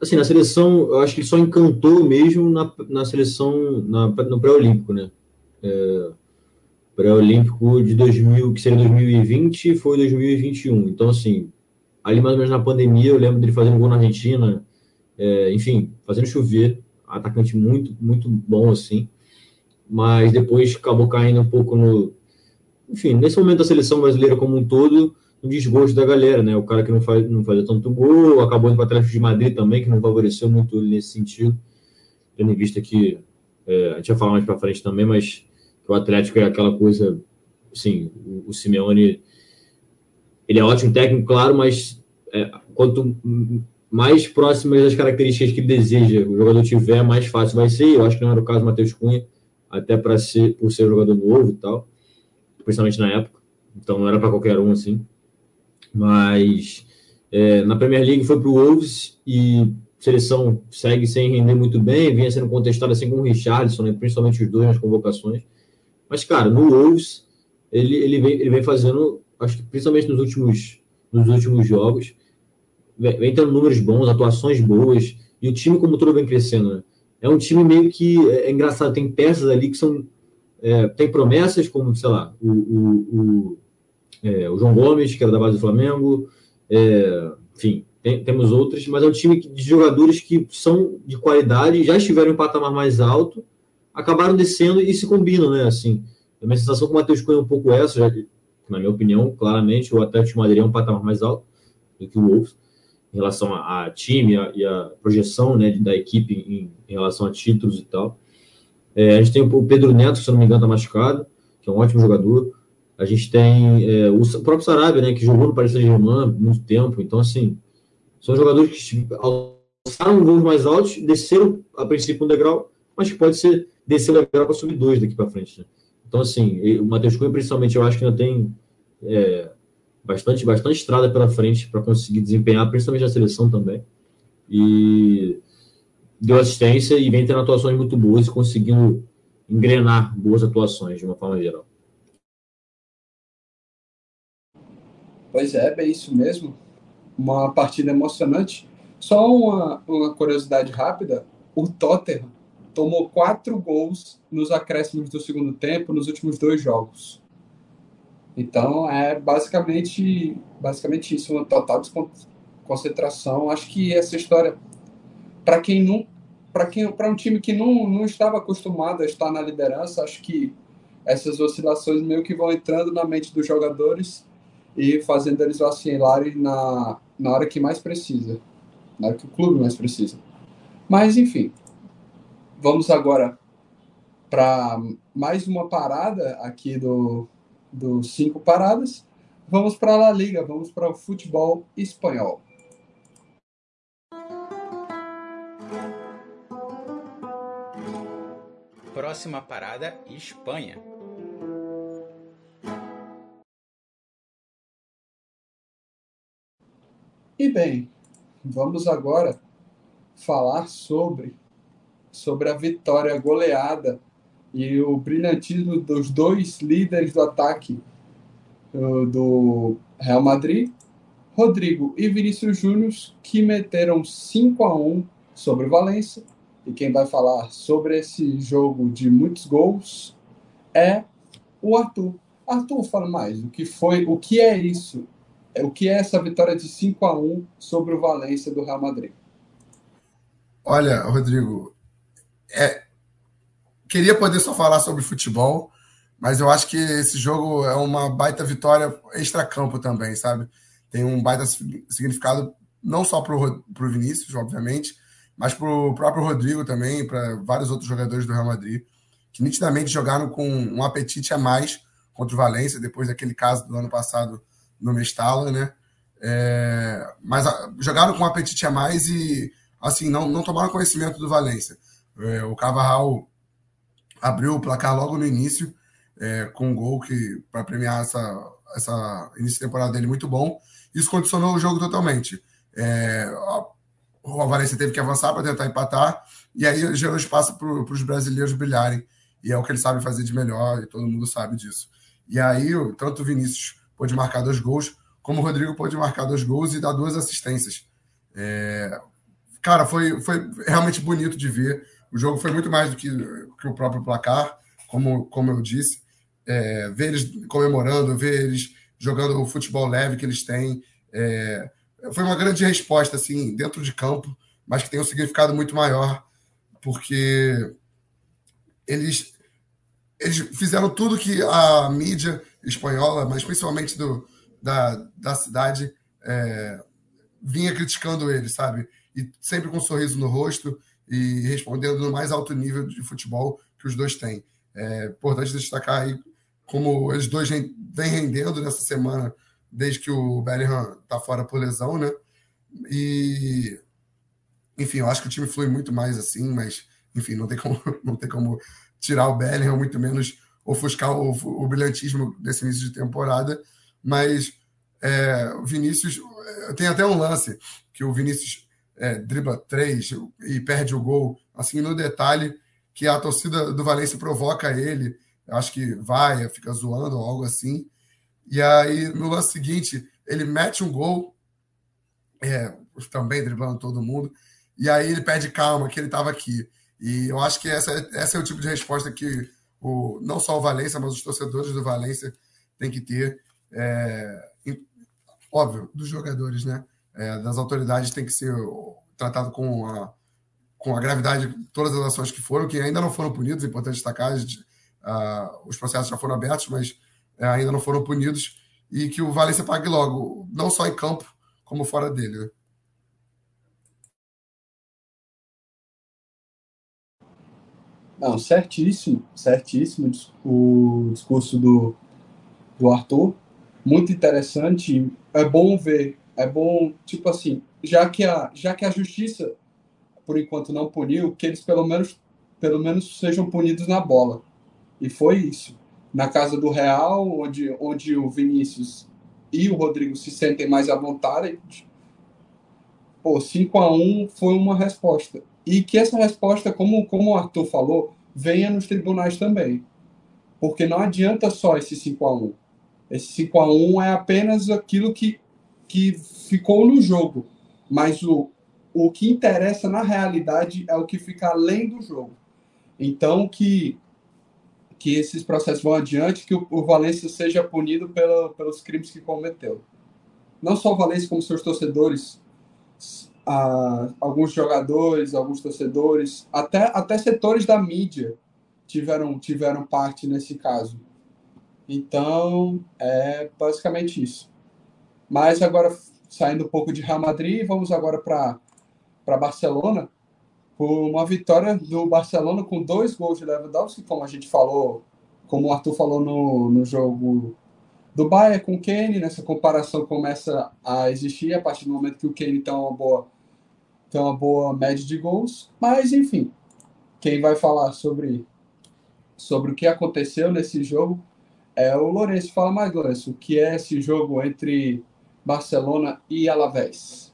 Assim, na seleção, eu acho que só encantou mesmo na, na seleção, na, no pré-olímpico, né? É, pré-olímpico de 2000, que seria 2020, foi 2021. Então, assim, ali mais ou menos na pandemia, eu lembro dele fazendo gol na Argentina, é, enfim, fazendo chover, atacante muito, muito bom, assim, mas depois acabou caindo um pouco no, enfim, nesse momento da seleção brasileira como um todo, no desgosto da galera, né, o cara que não, faz, não fazia tanto gol, acabou indo para o Atlético de Madrid também, que não favoreceu muito nesse sentido, tendo em vista que, é, a gente vai falar mais para frente também, mas o Atlético é aquela coisa, assim, o, o Simeone ele é ótimo técnico, claro, mas é, quanto mais próximas das características que deseja o jogador tiver, mais fácil vai ser. Eu acho que não era o caso do Matheus Cunha, até para ser por ser jogador novo e tal, principalmente na época. Então não era para qualquer um assim. Mas é, na Premier League foi para o Wolves e seleção segue sem render muito bem, vinha sendo contestada assim com o Richardson, né, principalmente os dois nas convocações. Mas, cara, no Wolves, ele, ele, vem, ele vem fazendo acho que principalmente nos últimos, nos últimos jogos, vem tendo números bons, atuações boas, e o time como todo vem crescendo, né? É um time meio que é, é engraçado, tem peças ali que são. É, tem promessas, como, sei lá, o, o, o, é, o João Gomes, que era da base do Flamengo, é, enfim, tem, temos outras, mas é um time de jogadores que são de qualidade, já estiveram em patamar mais alto, acabaram descendo e se combinam, né? Assim, a minha sensação com o Matheus Cunha é um pouco essa, já, na minha opinião, claramente, o Atlético de Madrid é um patamar mais alto do que o Wolves, em relação a, a time a, e a projeção né, da equipe em, em, relação a títulos e tal. É, a gente tem o Pedro Neto, se não me engano, está machucado, que é um ótimo jogador. A gente tem é, o próprio Sarabia, né, que jogou no Paris Saint-Germain muito tempo. Então, assim, são jogadores que alçaram voos mais altos, desceram a princípio um degrau, mas que pode ser descer o degrau para subir dois daqui para frente. Né? Então, assim, o Matheus Cunha, principalmente, eu acho que ainda tem é, bastante, bastante estrada pela frente para conseguir desempenhar, principalmente a seleção também. E deu assistência e vem tendo atuações muito boas e conseguindo engrenar boas atuações de uma forma geral. Pois é, bem isso mesmo. Uma partida emocionante. Só uma, uma curiosidade rápida: o Tottenham tomou quatro gols nos acréscimos do segundo tempo nos últimos dois jogos. Então é basicamente, basicamente isso, uma total desconcentração. Acho que essa história, para quem não, para quem, para um time que não, não estava acostumado a estar na liderança, acho que essas oscilações meio que vão entrando na mente dos jogadores e fazendo eles vacilarem na, na hora que mais precisa, na hora que o clube mais precisa. Mas enfim, vamos agora para mais uma parada aqui do dos cinco paradas. Vamos para a La Liga, vamos para o futebol espanhol. Próxima parada, Espanha. E bem, vamos agora falar sobre sobre a vitória goleada e o brilhantismo dos dois líderes do ataque do Real Madrid, Rodrigo e Vinícius Júnior, que meteram 5 a 1 sobre o Valência. E quem vai falar sobre esse jogo de muitos gols é o Arthur. Arthur, fala mais. O que foi, o que é isso? É o que é essa vitória de 5 a 1 sobre o Valência do Real Madrid? Olha, Rodrigo, é, queria poder só falar sobre futebol, mas eu acho que esse jogo é uma baita vitória extra-campo também, sabe? Tem um baita significado não só para o Vinícius, obviamente, mas para o próprio Rodrigo também, para vários outros jogadores do Real Madrid, que nitidamente jogaram com um apetite a mais contra o Valência, depois daquele caso do ano passado no Mestala, né? É, mas a, jogaram com um apetite a mais e, assim, não, não tomaram conhecimento do Valência. É, o Cavarral abriu o placar logo no início, é, com um gol que para premiar essa, essa início de temporada dele muito bom. Isso condicionou o jogo totalmente. É, o Valência teve que avançar para tentar empatar, e aí gerou espaço para os brasileiros brilharem. E é o que eles sabem fazer de melhor, e todo mundo sabe disso. E aí, tanto o Vinícius pôde marcar dois gols, como o Rodrigo pôde marcar dois gols e dar duas assistências. É, cara, foi, foi realmente bonito de ver. O jogo foi muito mais do que, que o próprio placar, como, como eu disse. É, ver eles comemorando, ver eles jogando o futebol leve que eles têm. É, foi uma grande resposta, assim, dentro de campo, mas que tem um significado muito maior, porque eles, eles fizeram tudo que a mídia espanhola, mas principalmente do, da, da cidade, é, vinha criticando eles, sabe? E sempre com um sorriso no rosto, e respondendo no mais alto nível de futebol que os dois têm. É importante destacar aí como eles dois vêm rendendo nessa semana, desde que o Bellingham está fora por lesão, né? E, enfim, eu acho que o time flui muito mais assim, mas, enfim, não tem como, *laughs* não tem como tirar o Bellingham, muito menos ofuscar o, o brilhantismo desse início de temporada. Mas é, o Vinícius, tem até um lance que o Vinícius é, dribla três e perde o gol, assim, no detalhe que a torcida do Valência provoca ele, acho que vai, fica zoando ou algo assim. E aí, no lance seguinte, ele mete um gol, é, também driblando todo mundo, e aí ele pede calma, que ele estava aqui. E eu acho que essa, essa é o tipo de resposta que o, não só o Valência, mas os torcedores do Valência têm que ter. É, óbvio, dos jogadores, né? É, das autoridades tem que ser tratado com a, com a gravidade de todas as ações que foram, que ainda não foram punidos, é importante destacar, uh, os processos já foram abertos, mas uh, ainda não foram punidos, e que o Valência pague logo, não só em campo, como fora dele. Né? Não, certíssimo, certíssimo o discurso do, do Arthur, muito interessante. É bom ver é bom, tipo assim, já que a, já que a justiça, por enquanto, não puniu, que eles pelo menos, pelo menos sejam punidos na bola. E foi isso. Na casa do Real, onde, onde o Vinícius e o Rodrigo se sentem mais à vontade, pô, 5 a 1 foi uma resposta. E que essa resposta, como, como o Arthur falou, venha nos tribunais também. Porque não adianta só esse 5 a 1 Esse 5 a 1 é apenas aquilo que, que ficou no jogo, mas o, o que interessa na realidade é o que fica além do jogo. Então, que, que esses processos vão adiante, que o, o Valência seja punido pela, pelos crimes que cometeu. Não só o Valência, como seus torcedores, a, alguns jogadores, alguns torcedores, até, até setores da mídia tiveram, tiveram parte nesse caso. Então, é basicamente isso. Mas agora, saindo um pouco de Real Madrid, vamos agora para Barcelona, por uma vitória do Barcelona com dois gols de Lewandowski, como a gente falou, como o Arthur falou no, no jogo do Bayern com o Kane, nessa comparação começa a existir a partir do momento que o Kane tem uma boa tem uma boa média de gols, mas enfim, quem vai falar sobre, sobre o que aconteceu nesse jogo é o Lourenço. Fala mais, Lourenço, o que é esse jogo entre Barcelona e Alavés?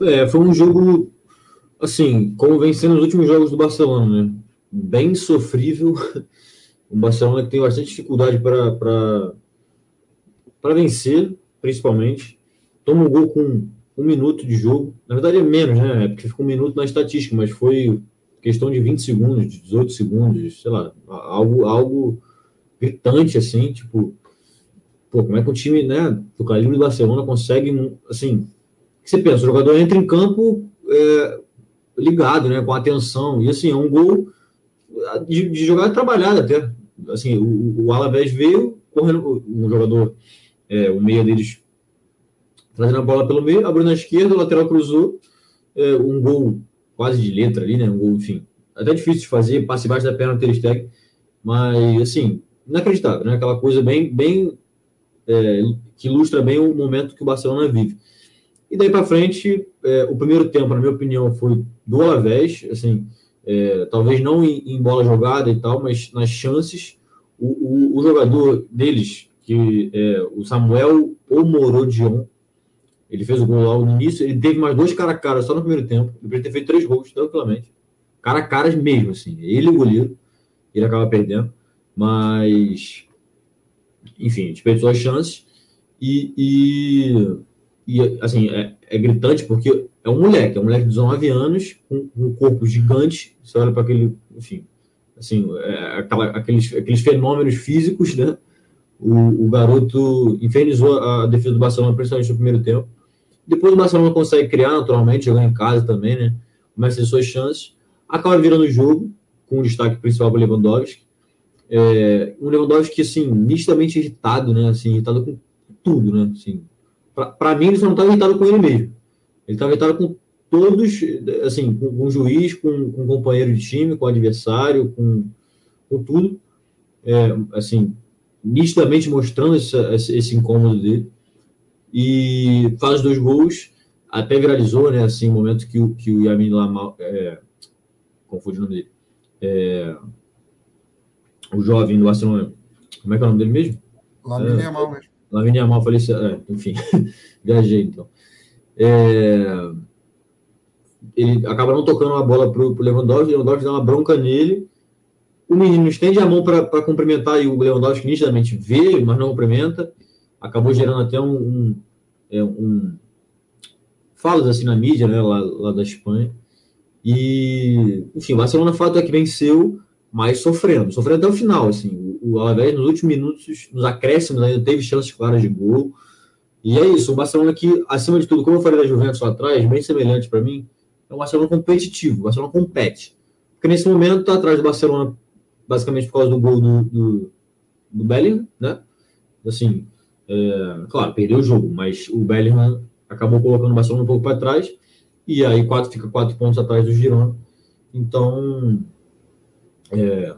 É, foi um jogo, assim, como vem sendo os últimos jogos do Barcelona, né? Bem sofrível. *laughs* O Barcelona que tem bastante dificuldade para vencer, principalmente. Toma um gol com um minuto de jogo. Na verdade é menos, né? É porque ficou um minuto na estatística, mas foi questão de 20 segundos, de 18 segundos, sei lá, algo, algo gritante, assim, tipo, pô, como é que o time, né, do calibre do Barcelona consegue, assim, você pensa, o jogador entra em campo é, ligado, né, com atenção, e assim, é um gol de, de jogada trabalhada até, assim, o, o Alavés veio correndo, um jogador, é, o meia deles trazendo a bola pelo meio, abriu na esquerda, o lateral cruzou, é, um gol quase de letra ali, né? Um gol, enfim, até difícil de fazer, passe embaixo da perna do Ter Stegen, mas, assim, inacreditável, né? Aquela coisa bem, bem é, que ilustra bem o momento que o Barcelona vive. E daí para frente, é, o primeiro tempo, na minha opinião, foi do Alavés, assim, é, talvez não em, em, bola jogada e tal, mas nas chances, o, o, o jogador deles, que é o Samuel Omorodion, ele fez o gol logo no início. Ele teve mais dois cara a cara só no primeiro tempo. Ele poderia ter feito três gols, tranquilamente. Cara a caras mesmo, assim. Ele e o goleiro. Ele acaba perdendo. Mas. Enfim, desperdiçou as chances. E, e, e assim, é, é, gritante porque é um moleque. É um moleque de 19 anos, com, um corpo gigante. Você olha para aquele. Enfim. Assim, é, aquela, aqueles, aqueles fenômenos físicos, né? O, o, garoto infernizou a defesa do Barcelona, principalmente no primeiro tempo. Depois o Barcelona consegue criar naturalmente, jogando em casa também, né? Começa a ter suas chances. Acaba virando o jogo, com o destaque principal para Lewandowski. É, um Lewandowski, assim, nitidamente irritado, né? Assim, irritado com tudo, né? Assim, para mim, ele só não estava irritado com ele mesmo. Ele estava irritado com todos, assim, com, com o juiz, com, com o companheiro de time, com o adversário, com, com tudo. É, assim, nitidamente mostrando essa, esse incômodo dele e faz dois gols, até viralizou, né, assim, o momento que o, que o Yamin Lamal, é, confundi o nome dele, é, o jovem do Barcelona, como é que é o nome dele mesmo? Lamin é, Yamal mesmo. Lamin Yamal, falei, é, enfim, *laughs* viajei então. É, ele acaba não tocando a bola para o Lewandowski, o Lewandowski dá uma bronca nele, o menino estende a mão para cumprimentar e o Lewandowski nitidamente vê, mas não cumprimenta, acabou gerando até um, um, é, um falas assim na mídia, né, lá, lá, da Espanha. E, enfim, o Barcelona fato é que venceu, mas sofrendo, sofrendo até o final, assim. O, o Alavés nos últimos minutos, nos acréscimos ainda teve chances claras de gol. E é isso, o Barcelona que, acima de tudo, como eu falei da Juventus lá atrás, bem semelhante para mim, é um Barcelona competitivo, o Barcelona compete. Porque nesse momento está atrás do Barcelona, basicamente por causa do gol do, do, do Bellingham, né? Assim, é, claro, perdeu o jogo, mas o Bellingham acabou colocando o Barcelona um pouco para trás, e aí quatro, fica quatro pontos atrás do Girona. Então, é,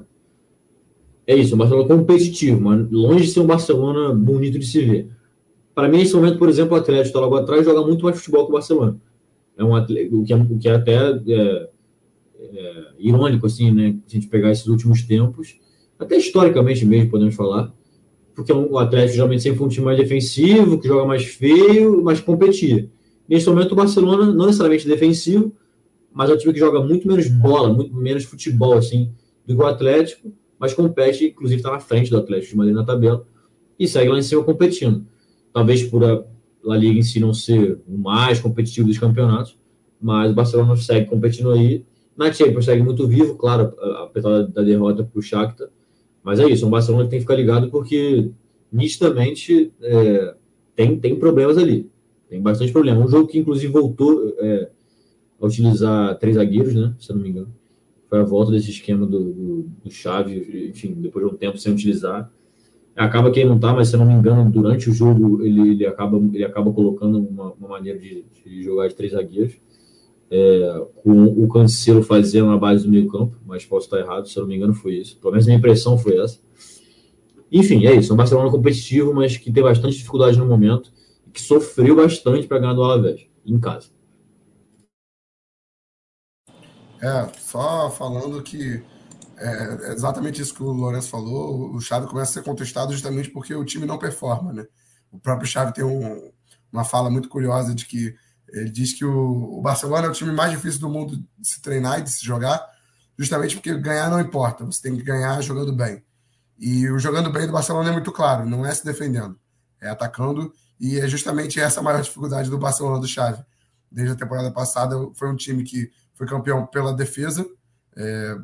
é isso, o Barcelona competitivo, mas longe de ser um Barcelona bonito de se ver. Para mim, nesse momento, por exemplo, o Atlético está logo atrás joga muito mais futebol que o Barcelona. É um atleta, o, que é, o que é até é, é, irônico, assim, né? Se a gente pegar esses últimos tempos, até historicamente mesmo, podemos falar, porque o Atlético geralmente sempre foi um time mais defensivo, que joga mais feio, mas competia. Nesse momento, o Barcelona, não necessariamente defensivo, mas é um time que joga muito menos bola, muito menos futebol, assim, do Atlético, mas compete, inclusive está na frente do Atlético de Madrid na tabela. e segue lá em cima competindo. Talvez por a La Liga em si não ser o mais competitivo dos campeonatos, mas o Barcelona segue competindo aí. Na Champions segue muito vivo, claro, apesar da derrota para o Shakhtar. Mas é isso, é um Barcelona que tem que ficar ligado porque nitidamente é, tem, tem problemas ali. Tem bastante problema. Um jogo que inclusive voltou é, a utilizar três zagueiros, né? Se eu não me engano. Foi a volta desse esquema do, do, do Chave, enfim, depois de um tempo sem utilizar. Acaba que ele não tá, mas se eu não me engano, durante o jogo ele, ele, acaba, ele acaba colocando uma, uma maneira de, de, jogar de três zagueiros. É, com o Cancelo fazendo a base do meio campo, mas posso estar errado, se eu não me engano foi isso. Pelo menos minha impressão foi essa. Enfim, é isso. É um Barcelona competitivo, mas que tem bastante dificuldade no momento que sofreu bastante para ganhar do Alavés, em casa. É, só falando que é exatamente isso que o Lourenço falou. O Xavi começa a ser contestado justamente porque o time não performa, né? O próprio Xavi tem um, uma fala muito curiosa de que ele diz que o, o, Barcelona é o time mais difícil do mundo de se treinar e de se jogar, justamente porque ganhar não importa, você tem que ganhar jogando bem. E o jogando bem do Barcelona é muito claro, não é se defendendo, é atacando, e é justamente essa a maior dificuldade do Barcelona do Xavi. Desde a temporada passada foi um time que foi campeão pela defesa, é,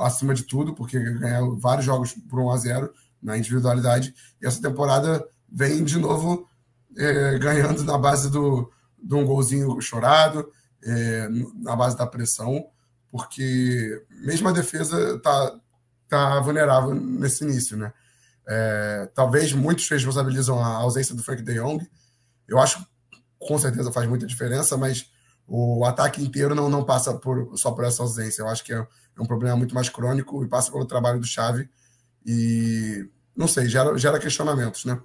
acima de tudo, porque ganhou vários jogos por 1 a 0 na individualidade. E essa temporada vem de novo é, ganhando na base do, de um golzinho chorado, é, na base da pressão, porque mesmo a defesa está tá vulnerável nesse início, né? É, talvez muitos responsabilizam a ausência do Frank de Jong. Eu acho que com certeza faz muita diferença, mas o ataque inteiro não, não passa por, só por essa ausência. Eu acho que é, é um problema muito mais crônico e passa pelo trabalho do Chave e não sei, gera, gera questionamentos, né?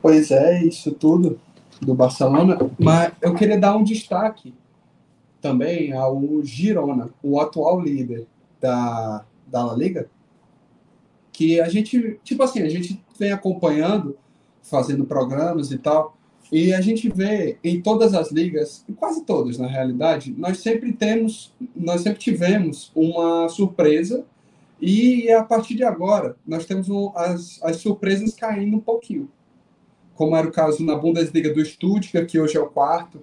Pois é, isso tudo do Barcelona, mas eu queria dar um destaque também ao Girona, o atual líder da, da La Liga, que a gente, tipo assim, a gente vem acompanhando fazendo programas e tal. E a gente vê em todas as ligas, quase todas na realidade, nós sempre temos, nós sempre tivemos uma surpresa e a partir de agora nós temos um, as, as surpresas caindo um pouquinho. Como era o caso na Bundesliga do Stuttgart, que hoje é o quarto.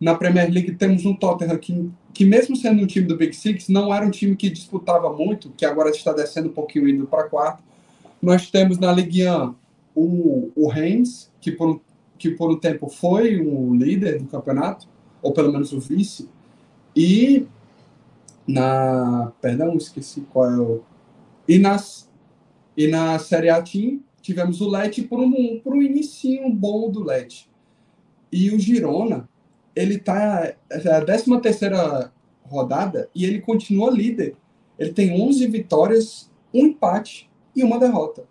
Na Premier League temos um Tottenham que, que mesmo sendo um time do Big Six, não era um time que disputava muito, que agora está descendo um pouquinho indo para quarto. Nós temos na Ligue 1 o, o Reims, que por, que por um tempo foi o líder do campeonato, ou pelo menos o vice, e na. Perdão, esqueci qual é o. E, nas, e na Série A Team tivemos o Leti por um, por um inicinho bom do Leti. E o Girona, ele tá. É a 13 terceira rodada e ele continua líder. Ele tem 11 vitórias, um empate e uma derrota.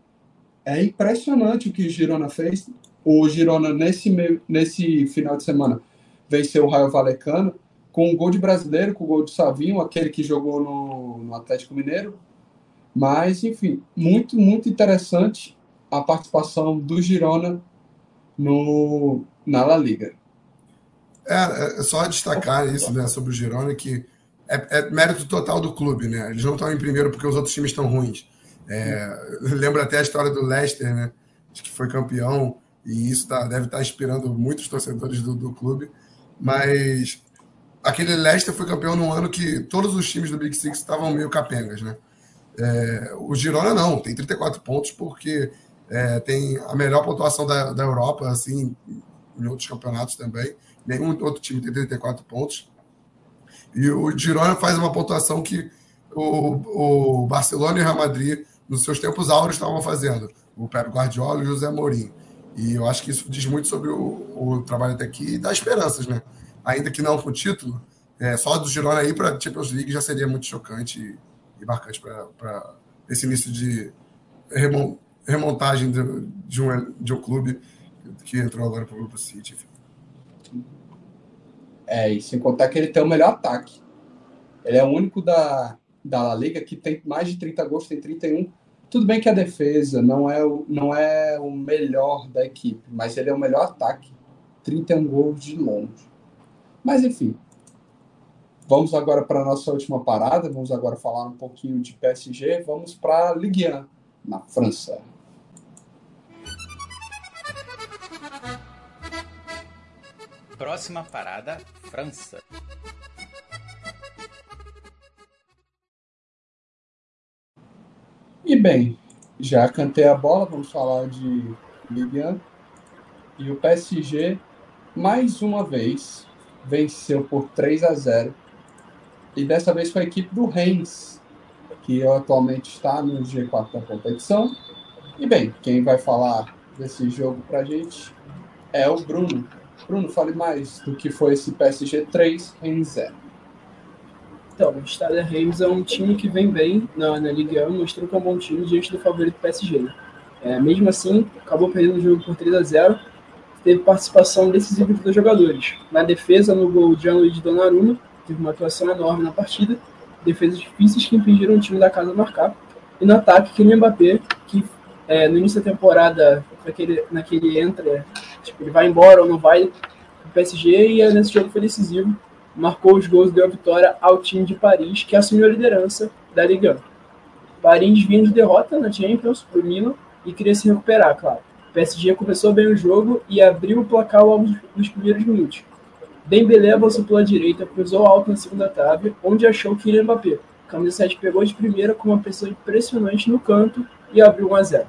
É impressionante o que o Girona fez. O Girona, nesse, meio, nesse final de semana, venceu o Raio Valecano com um gol de brasileiro, com o gol de Savinho, aquele que jogou no, no Atlético Mineiro. Mas, enfim, muito, muito interessante a participação do Girona no, na La Liga. É, é só destacar isso né, sobre o Girona, que é, é, mérito total do clube, né? Eles não estão em primeiro porque os outros times estão ruins. É, lembro até a história do Leicester, né? Que foi campeão, e isso tá, deve estar tá inspirando muitos torcedores do, do clube. Mas aquele Leicester foi campeão num ano que todos os times do Big Six estavam meio capengas, né? É, o Girona não, tem 34 pontos porque é, tem a melhor pontuação da, da Europa, assim, em outros campeonatos também. Nenhum outro time tem 34 pontos. E o Girona faz uma pontuação que o, o Barcelona e o Real Madrid nos seus tempos áureos estavam fazendo, o Pep Guardiola e o José Mourinho. E eu acho que isso diz muito sobre o, o trabalho até aqui e dá esperanças, né? Ainda que não com o título, é, só do Girona aí para a Champions League já seria muito chocante e, e marcante para esse início de remontagem de, de, um, de um clube que entrou agora para o Grupo City. Enfim. É, e sem contar que ele tem o melhor ataque. Ele é o único da, da La Liga que tem mais de 30 gols, tem 31. Tudo bem que a defesa não é o, não é o melhor da equipe, mas ele é o melhor ataque. 31 gols de longe. Mas enfim. Vamos agora para a nossa última parada, vamos agora falar um pouquinho de PSG, vamos para a Ligue 1, na França. Próxima parada, França. E bem, já cantei a bola, vamos falar de Ligue 1. E o PSG, mais uma vez, venceu por 3 a 0. E dessa vez foi a equipe do Reims, que atualmente está no G4 da competição. E bem, quem vai falar desse jogo pra gente é o Bruno. Bruno, fale mais do que foi esse PSG 3 em 0. Então, o Stade Reims é um time que vem bem na, na Liga 1, mostrando que é um bom time diante do favorito PSG. Né? É, mesmo assim, acabou perdendo o jogo por 3 a 0 teve participação decisiva dos jogadores. Na defesa, no gol de Gianluigi Donnarumma, teve uma atuação enorme na partida, defesas difíceis que impediram o time da casa marcar. E no ataque, Kylian Mbappé, que é, no início da temporada, naquele, naquele entra, tipo, ele vai embora ou não vai, o PSG, e nesse jogo foi decisivo, marcou os gols e deu a vitória ao time de Paris, que assumiu a liderança da Liga. Paris vinha de derrota na Champions para o Milan e queria se recuperar, claro. O PSG começou bem o jogo e abriu o placar logo nos primeiros minutos. Dembélé avançou pela direita, cruzou alto na segunda trave, onde achou Kylian Mbappé. Camisa 7 pegou de primeira com uma pressão impressionante no canto e abriu 1 a 0.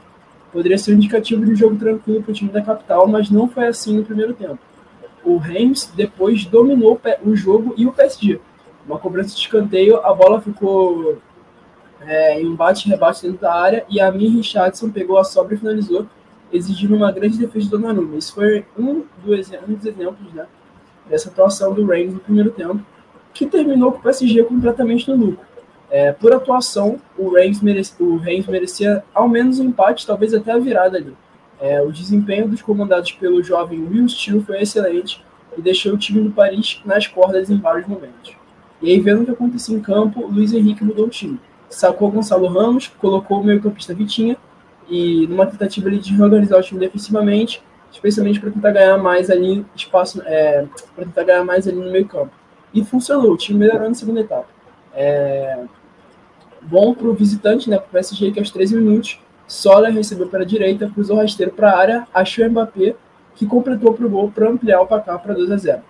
Poderia ser um indicativo de um jogo tranquilo para o time da capital, mas não foi assim no primeiro tempo o Reims depois dominou o jogo e o PSG. Uma cobrança de escanteio, a bola ficou é, em um bate-rebate dentro da área e a Mir Richardson pegou a sobra e finalizou, exigindo uma grande defesa do Donnarumma. Isso foi um, do, dos exemplos né, dessa atuação do Reims no primeiro tempo, que terminou com o PSG completamente no lucro. É, por atuação, o Reims, merece, o Reims merecia ao menos um empate, talvez até a virada ali. É, o desempenho dos comandados pelo jovem Will Steele foi excelente e deixou o time do Paris nas cordas em vários momentos. E aí, vendo o que acontecia em campo, Luiz Henrique mudou o time. Sacou Gonçalo Ramos, colocou o meio-campista Vitinha e numa tentativa de reorganizar o time defensivamente, especialmente para tentar ganhar mais ali espaço, é, para tentar ganhar mais ali no meio-campo. E funcionou, o time melhorou na segunda etapa. É, bom para o visitante, né, para o PSG, que aos 13 minutos Sola recebeu pela direita, cruzou rasteiro para a área, achou Mbappé, que completou para o gol para ampliar o placar para 2 a 0.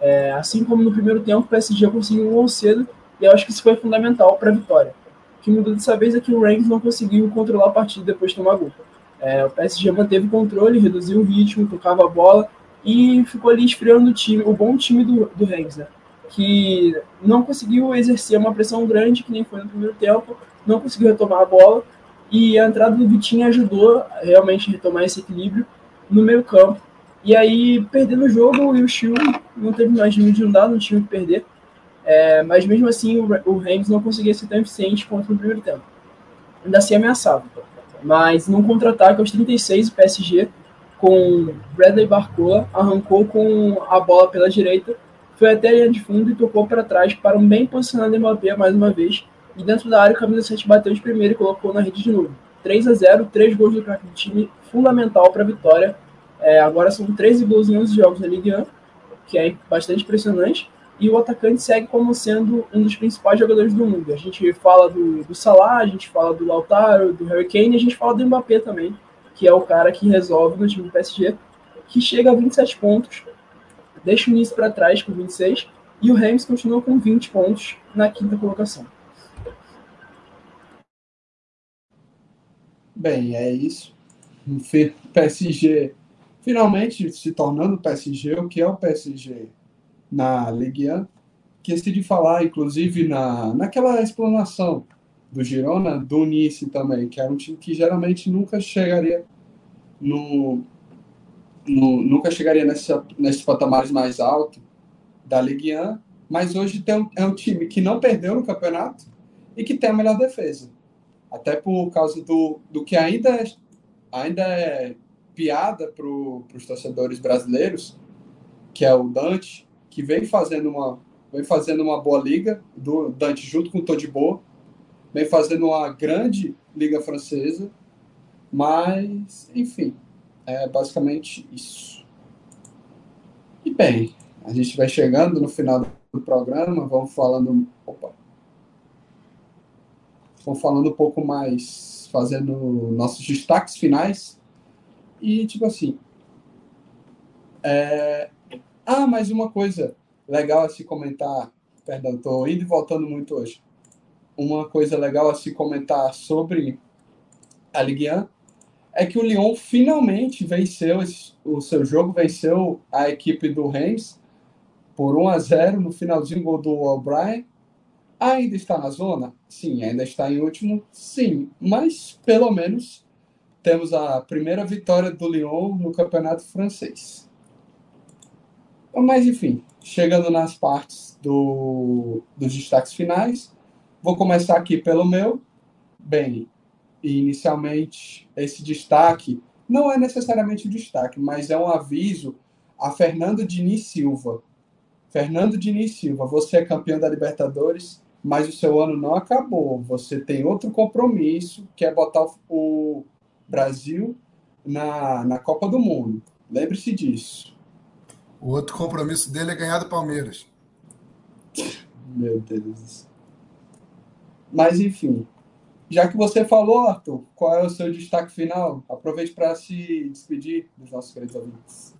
É, assim como no primeiro tempo, o PSG conseguiu um gol cedo e eu acho que isso foi fundamental para a vitória. O que mudou dessa vez é que o Rangers não conseguiu controlar a partida depois de tomar gol. É, o PSG manteve o controle, reduziu o ritmo, tocava a bola e ficou ali esfriando o time, o bom time do, do né? que não conseguiu exercer uma pressão grande, que nem foi no primeiro tempo, não conseguiu retomar a bola e a entrada do Vitinho ajudou realmente a retomar esse equilíbrio no meio campo. E aí, perdendo o jogo, o Chiu não teve mais limite de dar, não tinha que perder. É, mas mesmo assim, o, o Rams não conseguia ser tão eficiente quanto no primeiro tempo. Ainda assim ameaçava. Mas num contra-ataque aos 36, o PSG, com Bradley Barcola, arrancou com a bola pela direita, foi até a linha de fundo e tocou para trás para um bem posicionado Mbappé mais uma vez, e dentro da área, o camisa 7 bateu de primeiro e colocou na rede de novo. 3 a 0 três gols do craque do time, fundamental para a vitória. É, agora são 13 gols em 11 jogos na Ligue 1, que é bastante impressionante. E o atacante segue como sendo um dos principais jogadores do mundo. A gente fala do, do Salah, a gente fala do Lautaro, do Harry Kane, a gente fala do Mbappé também, que é o cara que resolve no time do PSG, que chega a 27 pontos, deixa o Nice para trás com 26, e o Rams continua com 20 pontos na quinta colocação. Bem, é isso. O PSG finalmente se tornando PSG, o que é o PSG na Ligue 1, que decidi falar, inclusive, na, naquela explanação do Girona, do Nice também, que era um time que geralmente nunca chegaria no, no nunca chegaria nessa, nesses patamares mais altos da Ligue 1, mas hoje tem um, é um time que não perdeu no campeonato e que tem a melhor defesa até por causa do, do que ainda é, ainda é piada para os torcedores brasileiros, que é o Dante, que vem fazendo uma, vem fazendo uma boa liga, do Dante junto com o Todibo, vem fazendo uma grande liga francesa, mas, enfim, é basicamente isso. E bem, a gente vai chegando no final do programa, vamos falando. Opa, vamos falando um pouco mais, fazendo nossos destaques finais. E, tipo assim. É... Ah, mais uma coisa legal a se comentar. Perdão, estou indo e voltando muito hoje. Uma coisa legal a se comentar sobre a Ligue 1 é que o Lyon finalmente venceu o seu jogo, venceu a equipe do Reims por 1 a 0 no finalzinho gol do O'Brien. Ainda está na zona? Sim. Ainda está em último? Sim. Mas pelo menos temos a primeira vitória do Lyon no campeonato francês. Mas enfim, chegando nas partes do, dos destaques finais, vou começar aqui pelo meu. Bem, inicialmente esse destaque não é necessariamente um destaque, mas é um aviso a Fernando Diniz Silva. Fernando Diniz Silva, você é campeão da Libertadores, mas o seu ano não acabou. Você tem outro compromisso, que é botar o Brasil na, na Copa do Mundo. Lembre-se disso. O outro compromisso dele é ganhar do Palmeiras. Meu Deus. Mas, enfim, já que você falou, Arthur, qual é o seu destaque final? Aproveite para se despedir dos nossos queridos ouvintes.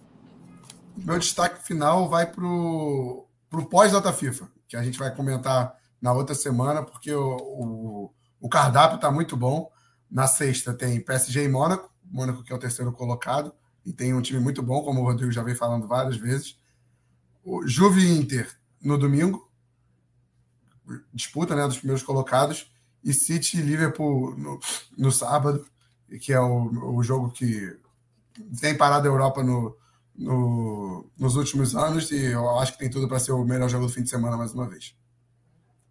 Meu destaque final vai para o pós-data FIFA, que a gente vai comentar na outra semana, porque o, o, o cardápio está muito bom. Na sexta tem PSG e Mônaco, Mônaco que é o terceiro colocado, e tem um time muito bom, como o Rodrigo já vem falando várias vezes. O Juve Inter no domingo, disputa né, dos primeiros colocados e City e Liverpool no, no sábado, que é o, o jogo que tem parado a Europa no, no, nos últimos anos e eu acho que tem tudo para ser o melhor jogo do fim de semana mais uma vez.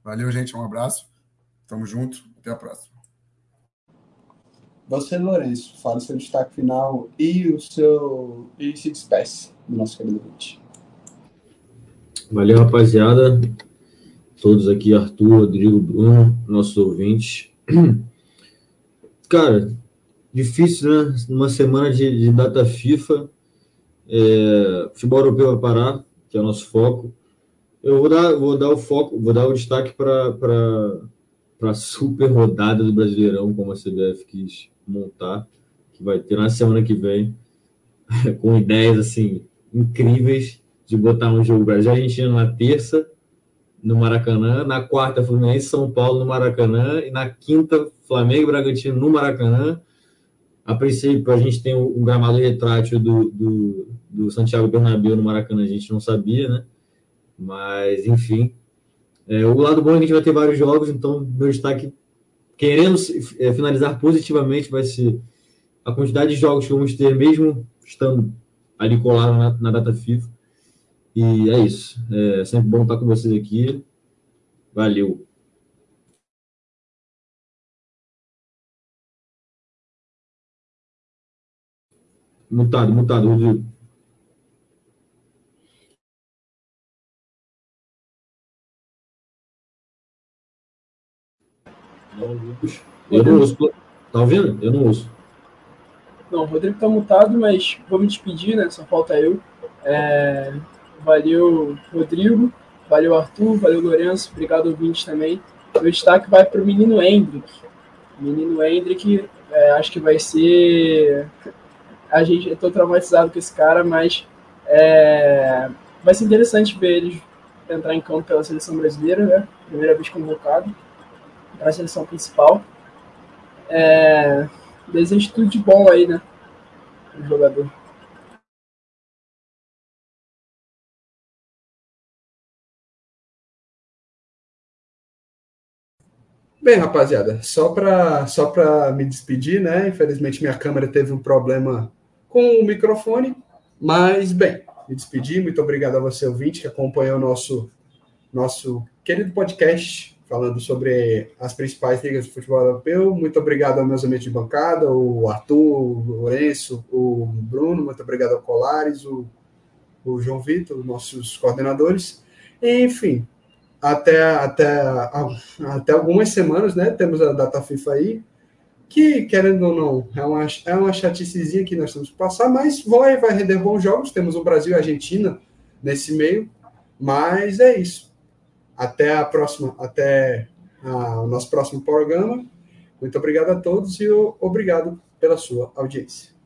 Valeu, gente. Um abraço. Tamo junto. Até a próxima. Você, Lourenço, fala o seu destaque final e o seu. e se despeça do nosso querido vídeo. Valeu, rapaziada todos aqui, Arthur, Rodrigo, Bruno, nossos ouvintes. *clears throat* Cara, difícil, né? Numa semana de, de data FIFA, é, futebol europeu vai parar, que é o nosso foco. Eu vou dar, vou dar o foco, vou dar o destaque para a super rodada do Brasileirão, como a CBF quis montar, que vai ter na semana que vem, *laughs* com ideias assim incríveis de botar um jogo Brasil Argentina na terça no Maracanã, na quarta Fluminense São Paulo no Maracanã e na quinta Flamengo e Bragantino no Maracanã. A princípio a gente tem o, gramado retrátil do, do, do, Santiago Bernabéu no Maracanã, a gente não sabia, né? Mas enfim, é, o lado bom é que a gente vai ter vários jogos, então meu destaque querendo é, finalizar positivamente vai ser a quantidade de jogos que vamos ter mesmo estando ali colado na, na data FIFA e é isso. É sempre bom estar com vocês aqui. Valeu. Mutado, mutado, Rodrigo. Eu não ouço. Tá ouvindo? Eu não ouço. Não, o Rodrigo tá mutado, mas vou me despedir, né? Só falta eu. É... Valeu, Rodrigo. Valeu, Arthur. Valeu, Lourenço. Obrigado, ouvinte também. Meu destaque vai para o menino Hendrick. menino Hendrick, é, acho que vai ser. A gente, eu tô traumatizado com esse cara, mas é, vai ser interessante ver ele entrar em campo pela seleção brasileira, né? Primeira vez convocado para a seleção principal. É, desejo tudo de bom aí, né? O jogador. Bem, rapaziada, só para só me despedir, né? Infelizmente minha câmera teve um problema com o microfone, mas bem, me despedi. Muito obrigado a você, ouvinte, que acompanhou o nosso, nosso querido podcast falando sobre as principais ligas de futebol europeu. Muito obrigado aos meus amigos de bancada, o Arthur, o Lourenço, o Bruno, muito obrigado ao Colares, o, o João Vitor, nossos coordenadores. Enfim, até, até, até algumas semanas, né? Temos a data FIFA aí, que, querendo ou não, é uma, é uma chaticezinha que nós temos que passar, mas vai, vai render bons jogos. Temos o Brasil e a Argentina nesse meio, mas é isso. Até a próxima, até a, o nosso próximo programa. Muito obrigado a todos e obrigado pela sua audiência.